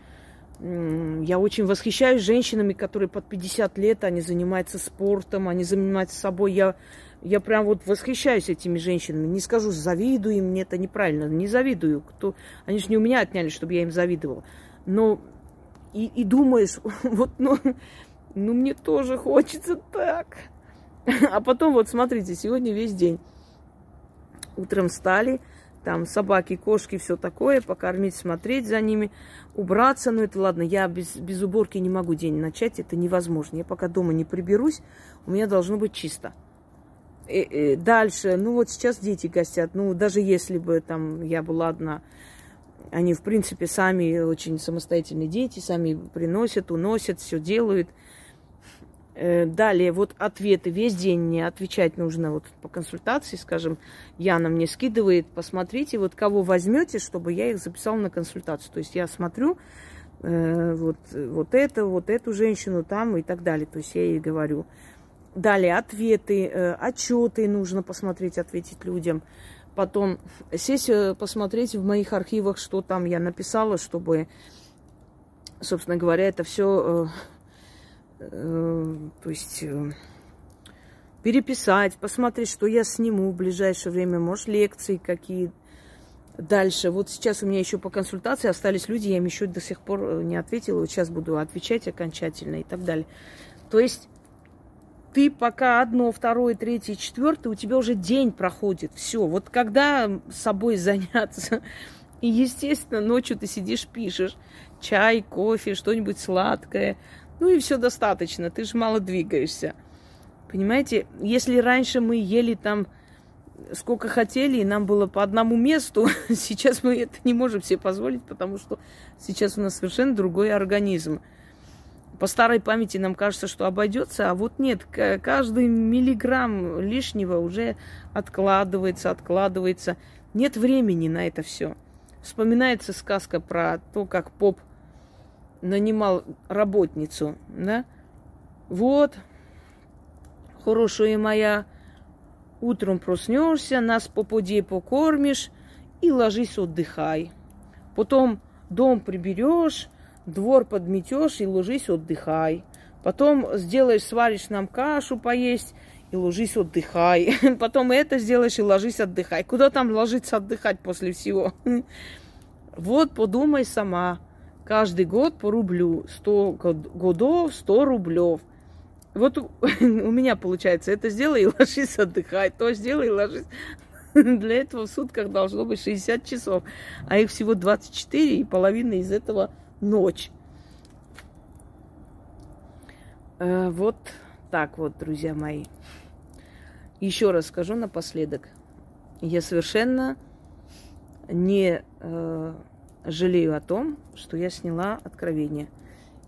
я очень восхищаюсь женщинами, которые под 50 лет, они занимаются спортом, они занимаются собой. Я, я прям вот восхищаюсь этими женщинами. Не скажу, завидую им, мне это неправильно. Не завидую. Кто... Они же не у меня отняли, чтобы я им завидовала. Но и, и думаешь, вот, ну, ну, мне тоже хочется так. А потом, вот смотрите, сегодня весь день. Утром встали, там собаки, кошки, все такое, покормить, смотреть за ними, убраться. Ну, это ладно, я без, без уборки не могу день начать, это невозможно. Я пока дома не приберусь, у меня должно быть чисто. И, и дальше, ну вот сейчас дети гостят, ну даже если бы там я была одна, они в принципе сами очень самостоятельные дети, сами приносят, уносят, все делают – Э, далее, вот ответы. Весь день мне отвечать нужно вот по консультации, скажем, Яна мне скидывает, посмотрите, вот кого возьмете, чтобы я их записала на консультацию. То есть я смотрю э, вот, вот это, вот эту женщину там и так далее. То есть я ей говорю. Далее, ответы, э, отчеты нужно посмотреть, ответить людям. Потом сесть, э, посмотреть в моих архивах, что там я написала, чтобы, собственно говоря, это все... Э, Э, то есть э, переписать, посмотреть, что я сниму в ближайшее время, может, лекции какие дальше. Вот сейчас у меня еще по консультации остались люди, я им еще до сих пор э, не ответила, вот сейчас буду отвечать окончательно и так далее. То есть ты пока одно, второе, третье, четвертое, у тебя уже день проходит. Все. Вот когда собой заняться, и, естественно, ночью ты сидишь, пишешь чай, кофе, что-нибудь сладкое, ну и все достаточно, ты же мало двигаешься. Понимаете, если раньше мы ели там сколько хотели, и нам было по одному месту, сейчас мы это не можем себе позволить, потому что сейчас у нас совершенно другой организм. По старой памяти нам кажется, что обойдется, а вот нет, каждый миллиграмм лишнего уже откладывается, откладывается. Нет времени на это все. Вспоминается сказка про то, как поп нанимал работницу, да? Вот, хорошая моя, утром проснешься, нас по пуде покормишь и ложись отдыхай. Потом дом приберешь, двор подметешь и ложись отдыхай. Потом сделаешь, сваришь нам кашу поесть и ложись отдыхай. Потом это сделаешь и ложись отдыхай. Куда там ложиться отдыхать после всего? Вот подумай сама каждый год по рублю. 100 годов, 100 рублев. Вот у, меня получается, это сделай и ложись отдыхать, то сделай и ложись. Для этого в сутках должно быть 60 часов, а их всего 24, и половина из этого ночь. Э, вот так вот, друзья мои. Еще раз скажу напоследок. Я совершенно не э, жалею о том, что я сняла откровение.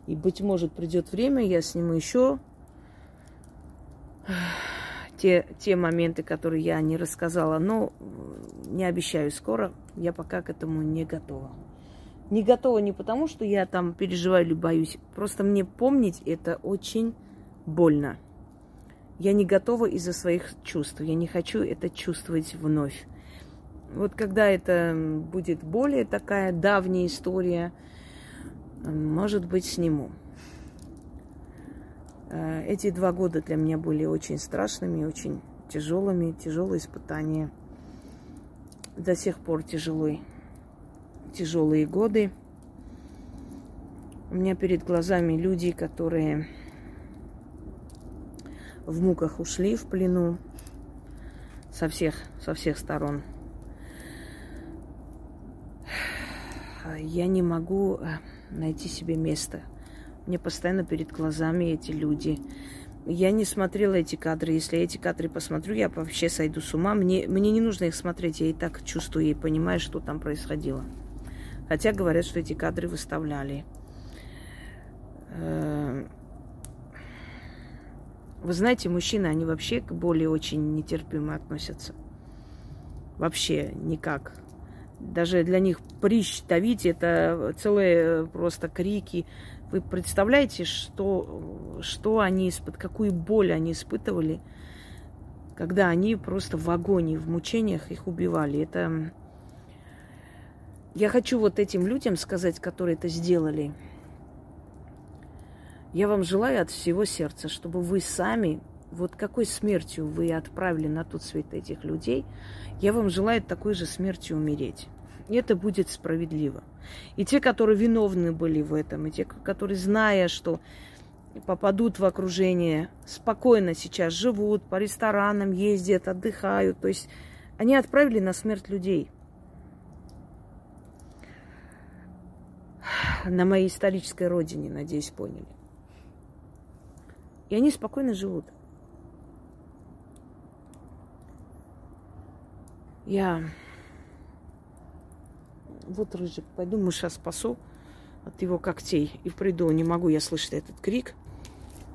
И, быть может, придет время, я сниму еще те, те моменты, которые я не рассказала. Но не обещаю скоро, я пока к этому не готова. Не готова не потому, что я там переживаю или боюсь. Просто мне помнить это очень больно. Я не готова из-за своих чувств. Я не хочу это чувствовать вновь. Вот когда это будет более такая давняя история, может быть, сниму. Э, эти два года для меня были очень страшными, очень тяжелыми, тяжелые испытания. До сих пор тяжелые, тяжелые годы. У меня перед глазами люди, которые в муках ушли в плену со всех, со всех сторон – я не могу э, найти себе место Мне постоянно перед глазами эти люди. Я не смотрела эти кадры. Если я эти кадры посмотрю, я вообще сойду с ума. Мне, мне не нужно их смотреть. Я и так чувствую и понимаю, что там происходило. Хотя говорят, что эти кадры выставляли. Э, вы знаете, мужчины, они вообще к боли очень нетерпимо относятся. Вообще никак. Даже для них прищ давить это целые просто крики. Вы представляете, что, что они испыт, какую боль они испытывали, когда они просто в агонии, в мучениях их убивали. Это я хочу вот этим людям сказать, которые это сделали. Я вам желаю от всего сердца, чтобы вы сами, вот какой смертью вы отправили на тот свет этих людей, я вам желаю такой же смертью умереть. И это будет справедливо. И те, которые виновны были в этом, и те, которые, зная, что попадут в окружение, спокойно сейчас живут, по ресторанам ездят, отдыхают. То есть они отправили на смерть людей. На моей исторической родине, надеюсь, поняли. И они спокойно живут. Я вот рыжик, пойду мыша спасу от его когтей и приду. Не могу я слышать этот крик.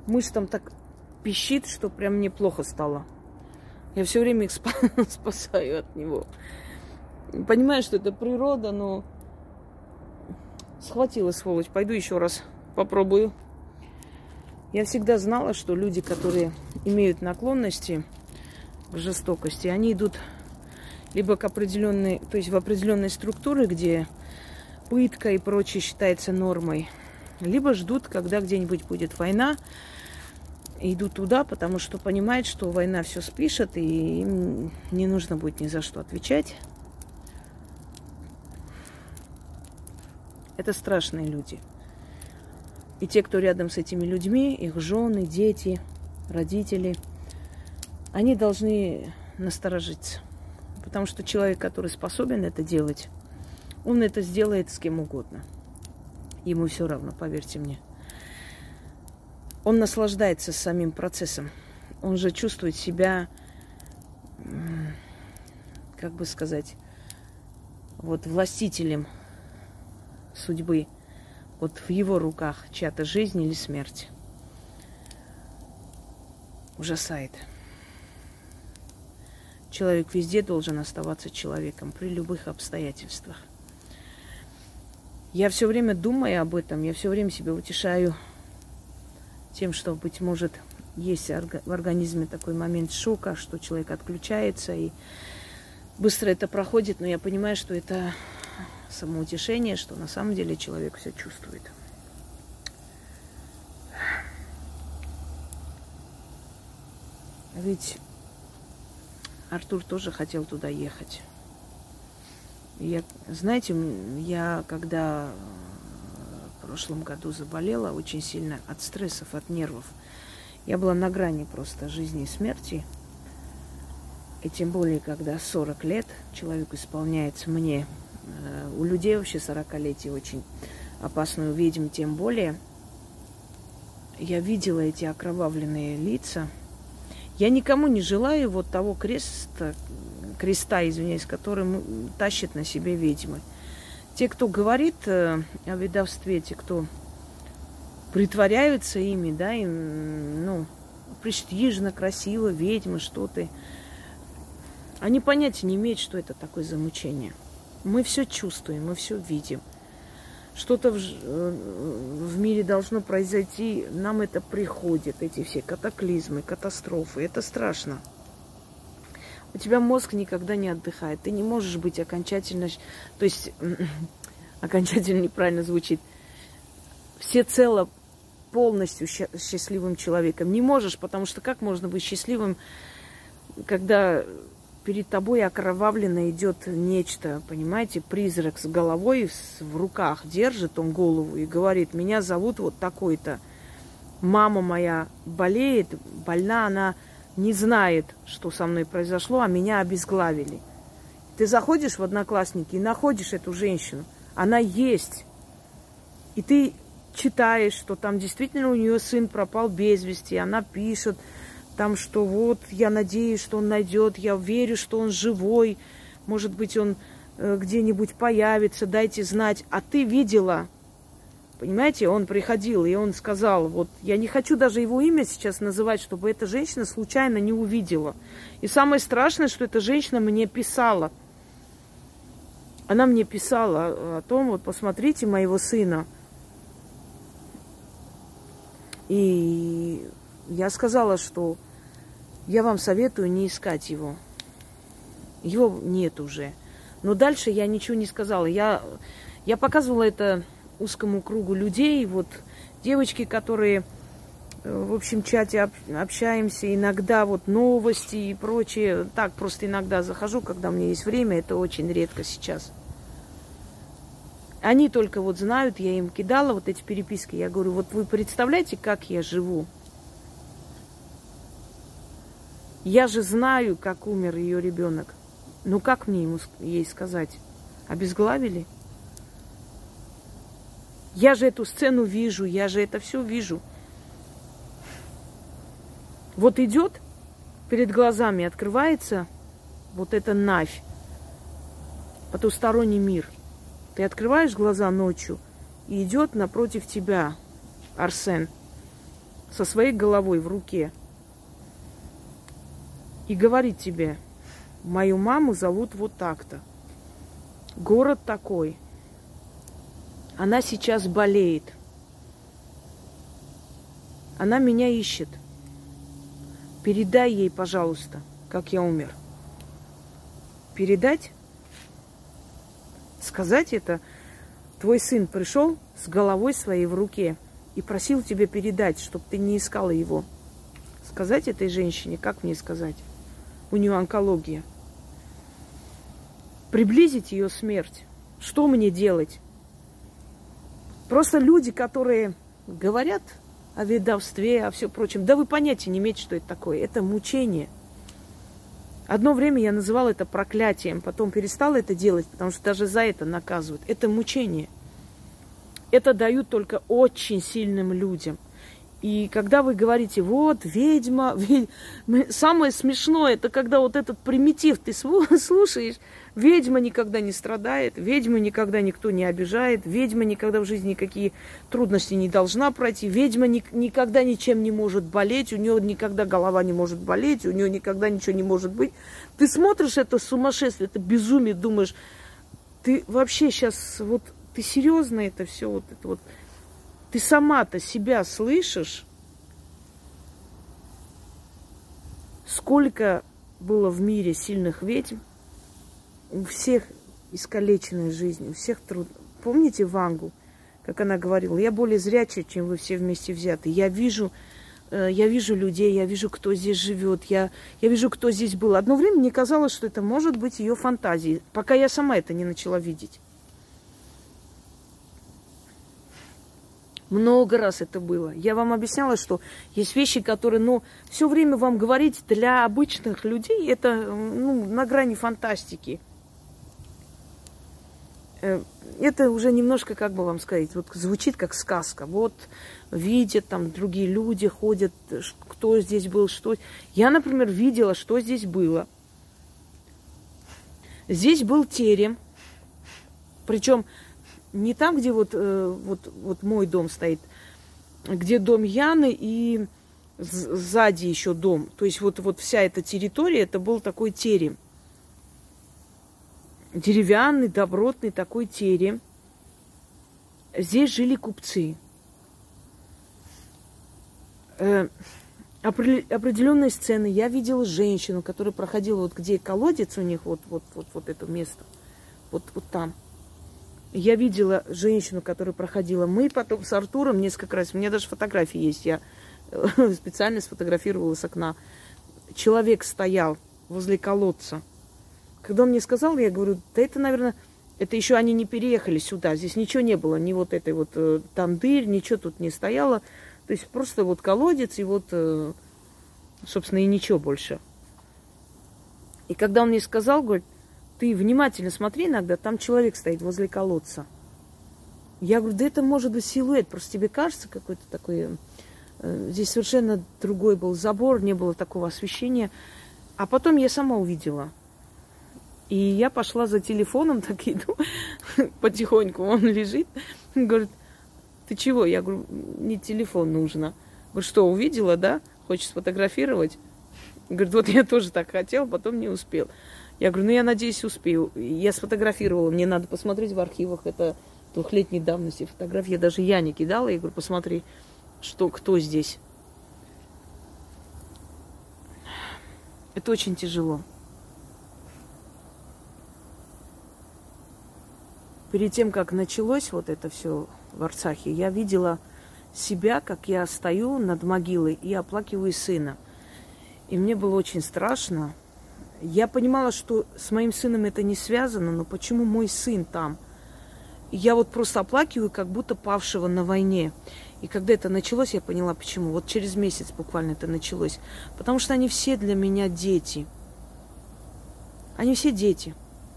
Мышь там так пищит, что прям мне плохо стало. Я все время их спасаю от него. Понимаю, что это природа, но схватила сволочь. Пойду еще раз попробую. Я всегда знала, что люди, которые имеют наклонности к жестокости, они идут либо к определенной, то есть в определенной структуре, где пытка и прочее считается нормой, либо ждут, когда где-нибудь будет война, идут туда, потому что понимают, что война все спишет, и им не нужно будет ни за что отвечать. Это страшные люди. И те, кто рядом с этими людьми, их жены, дети, родители, они должны насторожиться. Потому что человек, который способен это делать, он это сделает с кем угодно. Ему все равно, поверьте мне. Он наслаждается самим процессом. Он же чувствует себя, как бы сказать, вот властителем судьбы. Вот в его руках чья-то жизнь или смерть. Ужасает. Человек везде должен оставаться человеком при любых обстоятельствах. Я все время думаю об этом, я все время себя утешаю тем, что, быть может, есть в организме такой момент шока, что человек отключается и быстро это проходит, но я понимаю, что это самоутешение, что на самом деле человек все чувствует. Ведь Артур тоже хотел туда ехать. Я, знаете, я когда в прошлом году заболела очень сильно от стрессов, от нервов, я была на грани просто жизни и смерти. И тем более, когда 40 лет человеку исполняется мне, э, у людей вообще 40-летие очень опасно, у ведьм тем более. Я видела эти окровавленные лица – я никому не желаю вот того креста, креста, извиняюсь, который тащит на себе ведьмы. Те, кто говорит э, о ведовстве, те, кто притворяются ими, да, им, ну, престижно, красиво, ведьмы, что ты. Они понятия не имеют, что это такое замучение. Мы все чувствуем, мы все видим что-то в, э, в мире должно произойти, нам это приходит, эти все катаклизмы, катастрофы. Это страшно. У тебя мозг никогда не отдыхает. Ты не можешь быть окончательно... То есть, окончательно неправильно звучит. Все цело полностью счастливым человеком. Не можешь, потому что как можно быть счастливым, когда перед тобой окровавленно идет нечто, понимаете, призрак с головой в руках держит он голову и говорит, меня зовут вот такой-то. Мама моя болеет, больна, она не знает, что со мной произошло, а меня обезглавили. Ты заходишь в Одноклассники и находишь эту женщину. Она есть. И ты читаешь, что там действительно у нее сын пропал без вести, она пишет там, что вот я надеюсь, что он найдет, я верю, что он живой, может быть, он э, где-нибудь появится, дайте знать. А ты видела, понимаете, он приходил, и он сказал, вот я не хочу даже его имя сейчас называть, чтобы эта женщина случайно не увидела. И самое страшное, что эта женщина мне писала. Она мне писала о том, вот посмотрите моего сына. И я сказала, что я вам советую не искать его. Его нет уже. Но дальше я ничего не сказала. Я, я показывала это узкому кругу людей. Вот девочки, которые э, в общем чате общаемся, иногда вот новости и прочее. Так просто иногда захожу, когда у меня есть время. Это очень редко сейчас. Они только вот знают, я им кидала вот эти переписки. Я говорю, вот вы представляете, как я живу? Я же знаю, как умер ее ребенок. Ну как мне ему, ей сказать? Обезглавили? Я же эту сцену вижу, я же это все вижу. Вот идет перед глазами, открывается вот эта навь, потусторонний мир. Ты открываешь глаза ночью, и идет напротив тебя Арсен со своей головой в руке – и говорит тебе, мою маму зовут вот так-то, город такой, она сейчас болеет, она меня ищет, передай ей, пожалуйста, как я умер. Передать? Сказать это? Твой сын пришел с головой своей в руке и просил тебе передать, чтобы ты не искала его. Сказать этой женщине, как мне сказать? У нее онкология. Приблизить ее смерть. Что мне делать? Просто люди, которые говорят о ведовстве, о все прочем, да вы понятия не имеете, что это такое. Это мучение. Одно время я называла это проклятием, потом перестала это делать, потому что даже за это наказывают. Это мучение. Это дают только очень сильным людям. И когда вы говорите, вот, ведьма, ведь... самое смешное, это когда вот этот примитив ты слушаешь, ведьма никогда не страдает, ведьма никогда никто не обижает, ведьма никогда в жизни никакие трудности не должна пройти, ведьма ни, никогда ничем не может болеть, у нее никогда голова не может болеть, у нее никогда ничего не может быть. Ты смотришь это сумасшествие, это безумие, думаешь, ты вообще сейчас, вот, ты серьезно это все, вот это вот, ты сама-то себя слышишь? Сколько было в мире сильных ведьм, у всех искалеченная жизнь, у всех труд. Помните Вангу, как она говорила, я более зрячая, чем вы все вместе взяты. Я вижу, э, я вижу людей, я вижу, кто здесь живет, я, я вижу, кто здесь был. Одно время мне казалось, что это может быть ее фантазией, пока я сама это не начала видеть. Много раз это было. Я вам объясняла, что есть вещи, которые, ну, все время вам говорить для обычных людей, это ну, на грани фантастики. Э, это уже немножко, как бы вам сказать, вот звучит как сказка. Вот видят там другие люди, ходят, кто здесь был, что. Я, например, видела, что здесь было. Здесь был терем. Причем не там, где вот, э, вот, вот мой дом стоит, где дом Яны и сзади еще дом. То есть вот, вот вся эта территория, это был такой терем. Деревянный, добротный такой терем. Здесь жили купцы. Э, определенные сцены. Я видела женщину, которая проходила вот где колодец у них, вот, вот, вот, вот это место. Вот, вот там. Я видела женщину, которая проходила. Мы потом с Артуром несколько раз, у меня даже фотографии есть, я специально сфотографировала с окна. Человек стоял возле колодца. Когда он мне сказал, я говорю, да это, наверное, это еще они не переехали сюда, здесь ничего не было, ни вот этой вот э, тандырь, ничего тут не стояло. То есть просто вот колодец и вот, э, собственно, и ничего больше. И когда он мне сказал, говорит, ты внимательно смотри иногда, там человек стоит возле колодца. Я говорю, да это может быть силуэт, просто тебе кажется какой-то такой... Э, здесь совершенно другой был забор, не было такого освещения. А потом я сама увидела. И я пошла за телефоном, так иду, потихоньку, он лежит. Говорит, ты чего? Я говорю, не телефон нужно. Говорю, что, увидела, да? Хочешь сфотографировать? Говорит, вот я тоже так хотел, потом не успел. Я говорю, ну я надеюсь, успею. Я сфотографировала, мне надо посмотреть в архивах, это двухлетней давности фотографии. Даже я не кидала, я говорю, посмотри, что, кто здесь. Это очень тяжело. Перед тем, как началось вот это все в Арцахе, я видела себя, как я стою над могилой и оплакиваю сына. И мне было очень страшно. Я понимала, что с моим сыном это не связано, но почему мой сын там? я вот просто оплакиваю, как будто павшего на войне. И когда это началось, я поняла, почему. Вот через месяц буквально это началось. Потому что они все для меня дети. Они все дети.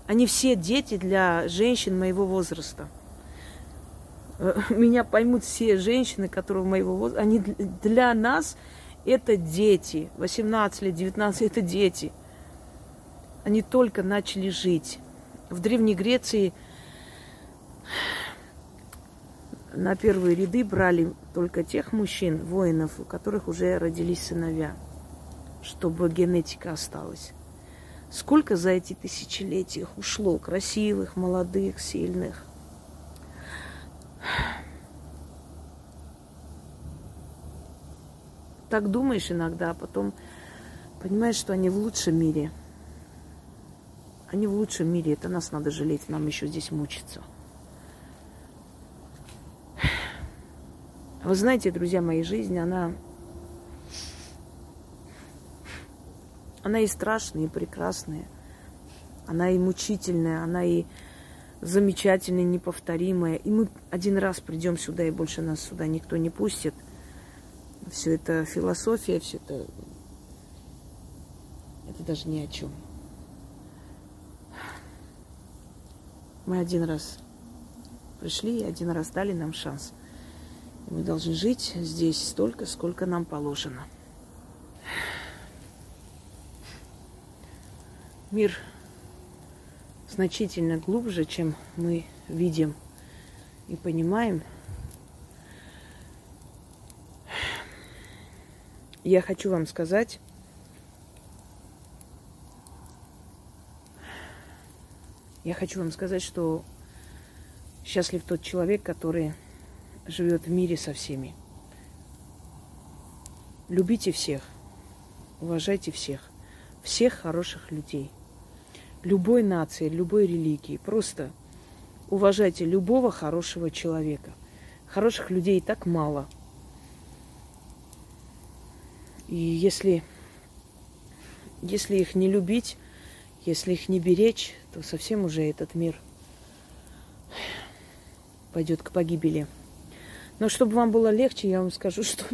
Они все дети для женщин моего возраста. Э, меня поймут все женщины, которые моего возраста. Они для нас это дети. 18 лет, 19 это дети. Они только начали жить. В Древней Греции на первые ряды брали только тех мужчин, воинов, у которых уже родились сыновья, чтобы генетика осталась. Сколько за эти тысячелетия ушло красивых, молодых, сильных. Так думаешь иногда, а потом понимаешь, что они в лучшем мире. Они в лучшем мире, это нас надо жалеть, нам еще здесь мучиться. Вы знаете, друзья мои, жизнь, она... Она и страшная, и прекрасная. Она и мучительная, она и замечательная, неповторимая. И мы один раз придем сюда, и больше нас сюда никто не пустит. Все это философия, все это... Это даже ни о чем. Мы один раз пришли и один раз дали нам шанс – мы должны жить здесь столько, сколько нам положено. Мир значительно глубже, чем мы видим и понимаем. Я хочу вам сказать, я хочу вам сказать, что счастлив тот человек, который живет в мире со всеми. Любите всех, уважайте всех, всех хороших людей, любой нации, любой религии. Просто уважайте любого хорошего человека. Хороших людей так мало. И если, если их не любить, если их не беречь, то совсем уже этот мир пойдет к погибели. Но чтобы вам было легче, я вам скажу, что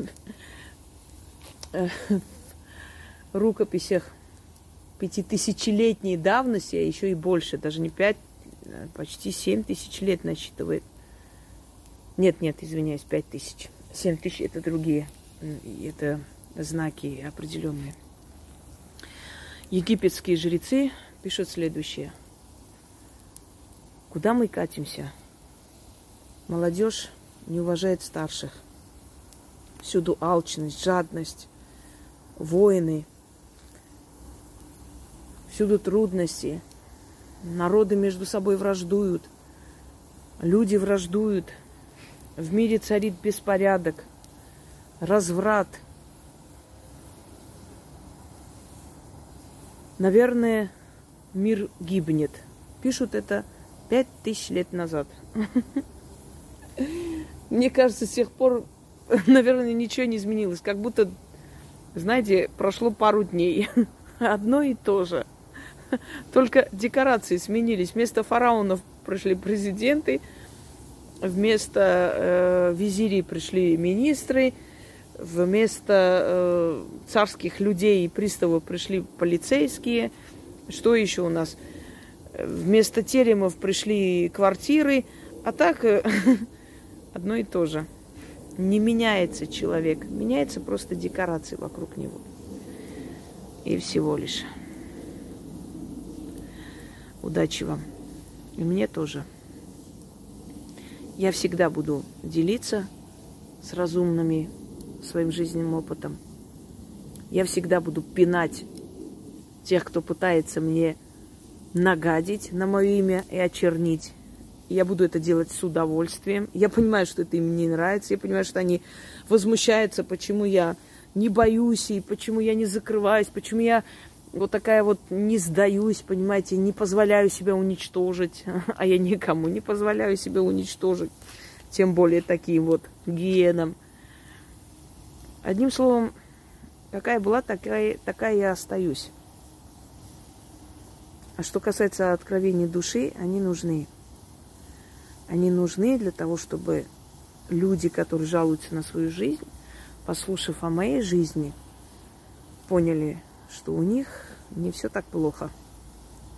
в рукописях пятитысячелетней давности, а еще и больше, даже не пять, а почти семь тысяч лет насчитывает. Нет, нет, извиняюсь, пять тысяч. Семь тысяч это другие, это знаки определенные. Египетские жрецы пишут следующее. Куда мы катимся? Молодежь не уважает старших. Всюду алчность, жадность, войны, всюду трудности. Народы между собой враждуют, люди враждуют. В мире царит беспорядок, разврат. Наверное, мир гибнет. Пишут это пять тысяч лет назад. Мне кажется, с тех пор, наверное, ничего не изменилось. Как будто, знаете, прошло пару дней. Одно и то же. Только декорации сменились. Вместо фараонов пришли президенты, вместо э, визирей пришли министры, вместо э, царских людей и приставов пришли полицейские. Что еще у нас? Вместо теремов пришли квартиры. А так э, одно и то же. Не меняется человек, меняется просто декорации вокруг него. И всего лишь. Удачи вам. И мне тоже. Я всегда буду делиться с разумными своим жизненным опытом. Я всегда буду пинать тех, кто пытается мне нагадить на мое имя и очернить. Я буду это делать с удовольствием. Я понимаю, что это им не нравится. Я понимаю, что они возмущаются, почему я не боюсь и почему я не закрываюсь, почему я вот такая вот не сдаюсь, понимаете, не позволяю себя уничтожить, а я никому не позволяю себя уничтожить, тем более таким вот гиенам. Одним словом, какая была, такая, такая я остаюсь. А что касается откровений души, они нужны. Они нужны для того, чтобы люди, которые жалуются на свою жизнь, послушав о моей жизни, поняли, что у них не все так плохо,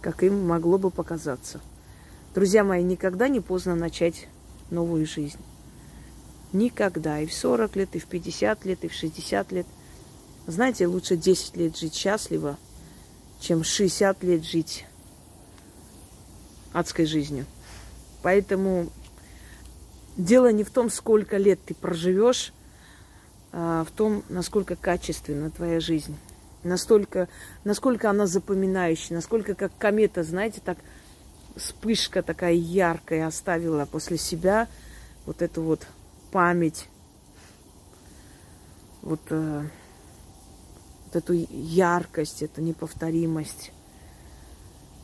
как им могло бы показаться. Друзья мои, никогда не поздно начать новую жизнь. Никогда. И в 40 лет, и в 50 лет, и в 60 лет. Знаете, лучше 10 лет жить счастливо, чем 60 лет жить адской жизнью. Поэтому дело не в том, сколько лет ты проживешь, а в том, насколько качественна твоя жизнь настолько, насколько она запоминающая, насколько как комета, знаете, так вспышка такая яркая оставила после себя вот эту вот память, вот, э, вот эту яркость, эту неповторимость.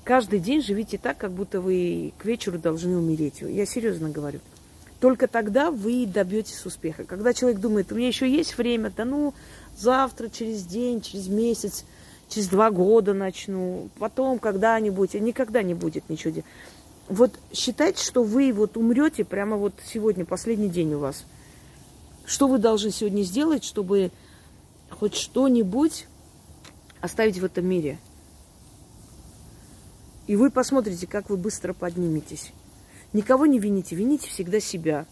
Каждый день живите так, как будто вы к вечеру должны умереть. Я серьезно говорю. Только тогда вы добьетесь успеха. Когда человек думает, у меня еще есть время, да ну, завтра, через день, через месяц, через два года начну, потом когда-нибудь, никогда не будет ничего. Вот считайте, что вы вот умрете прямо вот сегодня, последний день у вас. Что вы должны сегодня сделать, чтобы хоть что-нибудь оставить в этом мире? И вы посмотрите, как вы быстро подниметесь. Никого не вините, вините всегда себя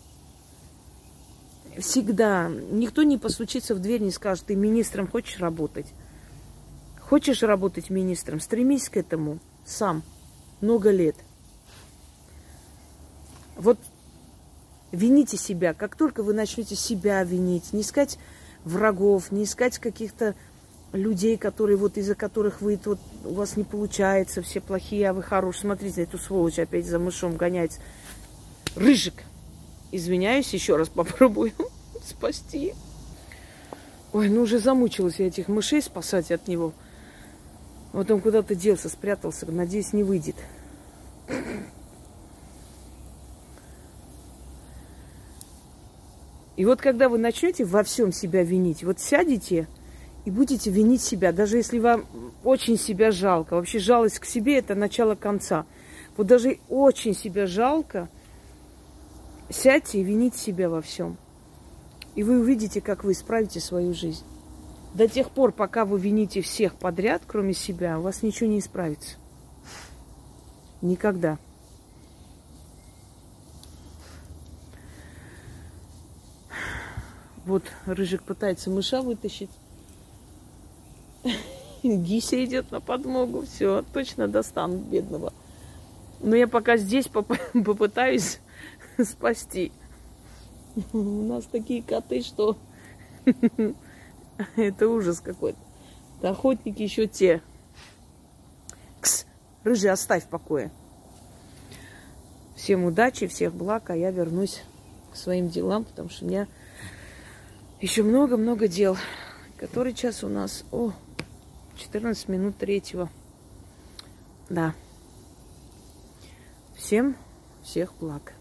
всегда никто не постучится в дверь, не скажет, ты министром хочешь работать? Хочешь работать министром? Стремись к этому сам. Много лет. Вот вините себя. Как только вы начнете себя винить, не искать врагов, не искать каких-то людей, которые вот из-за которых вы тут у вас не получается, все плохие, а вы хорошие. Смотрите, эту сволочь опять за мышом гоняется. Рыжик. Извиняюсь, еще раз попробую спасти. Ой, ну уже замучилась я этих мышей спасать от него. Вот он куда-то делся, спрятался. Надеюсь, не выйдет. И вот когда вы начнете во всем себя винить, вот сядете и будете винить себя, даже если вам очень себя жалко. Вообще жалость к себе это начало конца. Вот даже очень себя жалко – Сядьте и вините себя во всем. И вы увидите, как вы исправите свою жизнь. До тех пор, пока вы вините всех подряд, кроме себя, у вас ничего не исправится. Никогда. Вот Рыжик пытается мыша вытащить. Гися идет на подмогу. Все, точно достанут бедного. Но я пока здесь попытаюсь спасти. У нас такие коты, что это ужас какой-то. Охотники еще те. Кс, рыжий, оставь в покое. Всем удачи, всех благ, а я вернусь к своим делам, потому что у меня еще много-много дел. Который час у нас? О, 14 минут третьего. Да. Всем всех благ.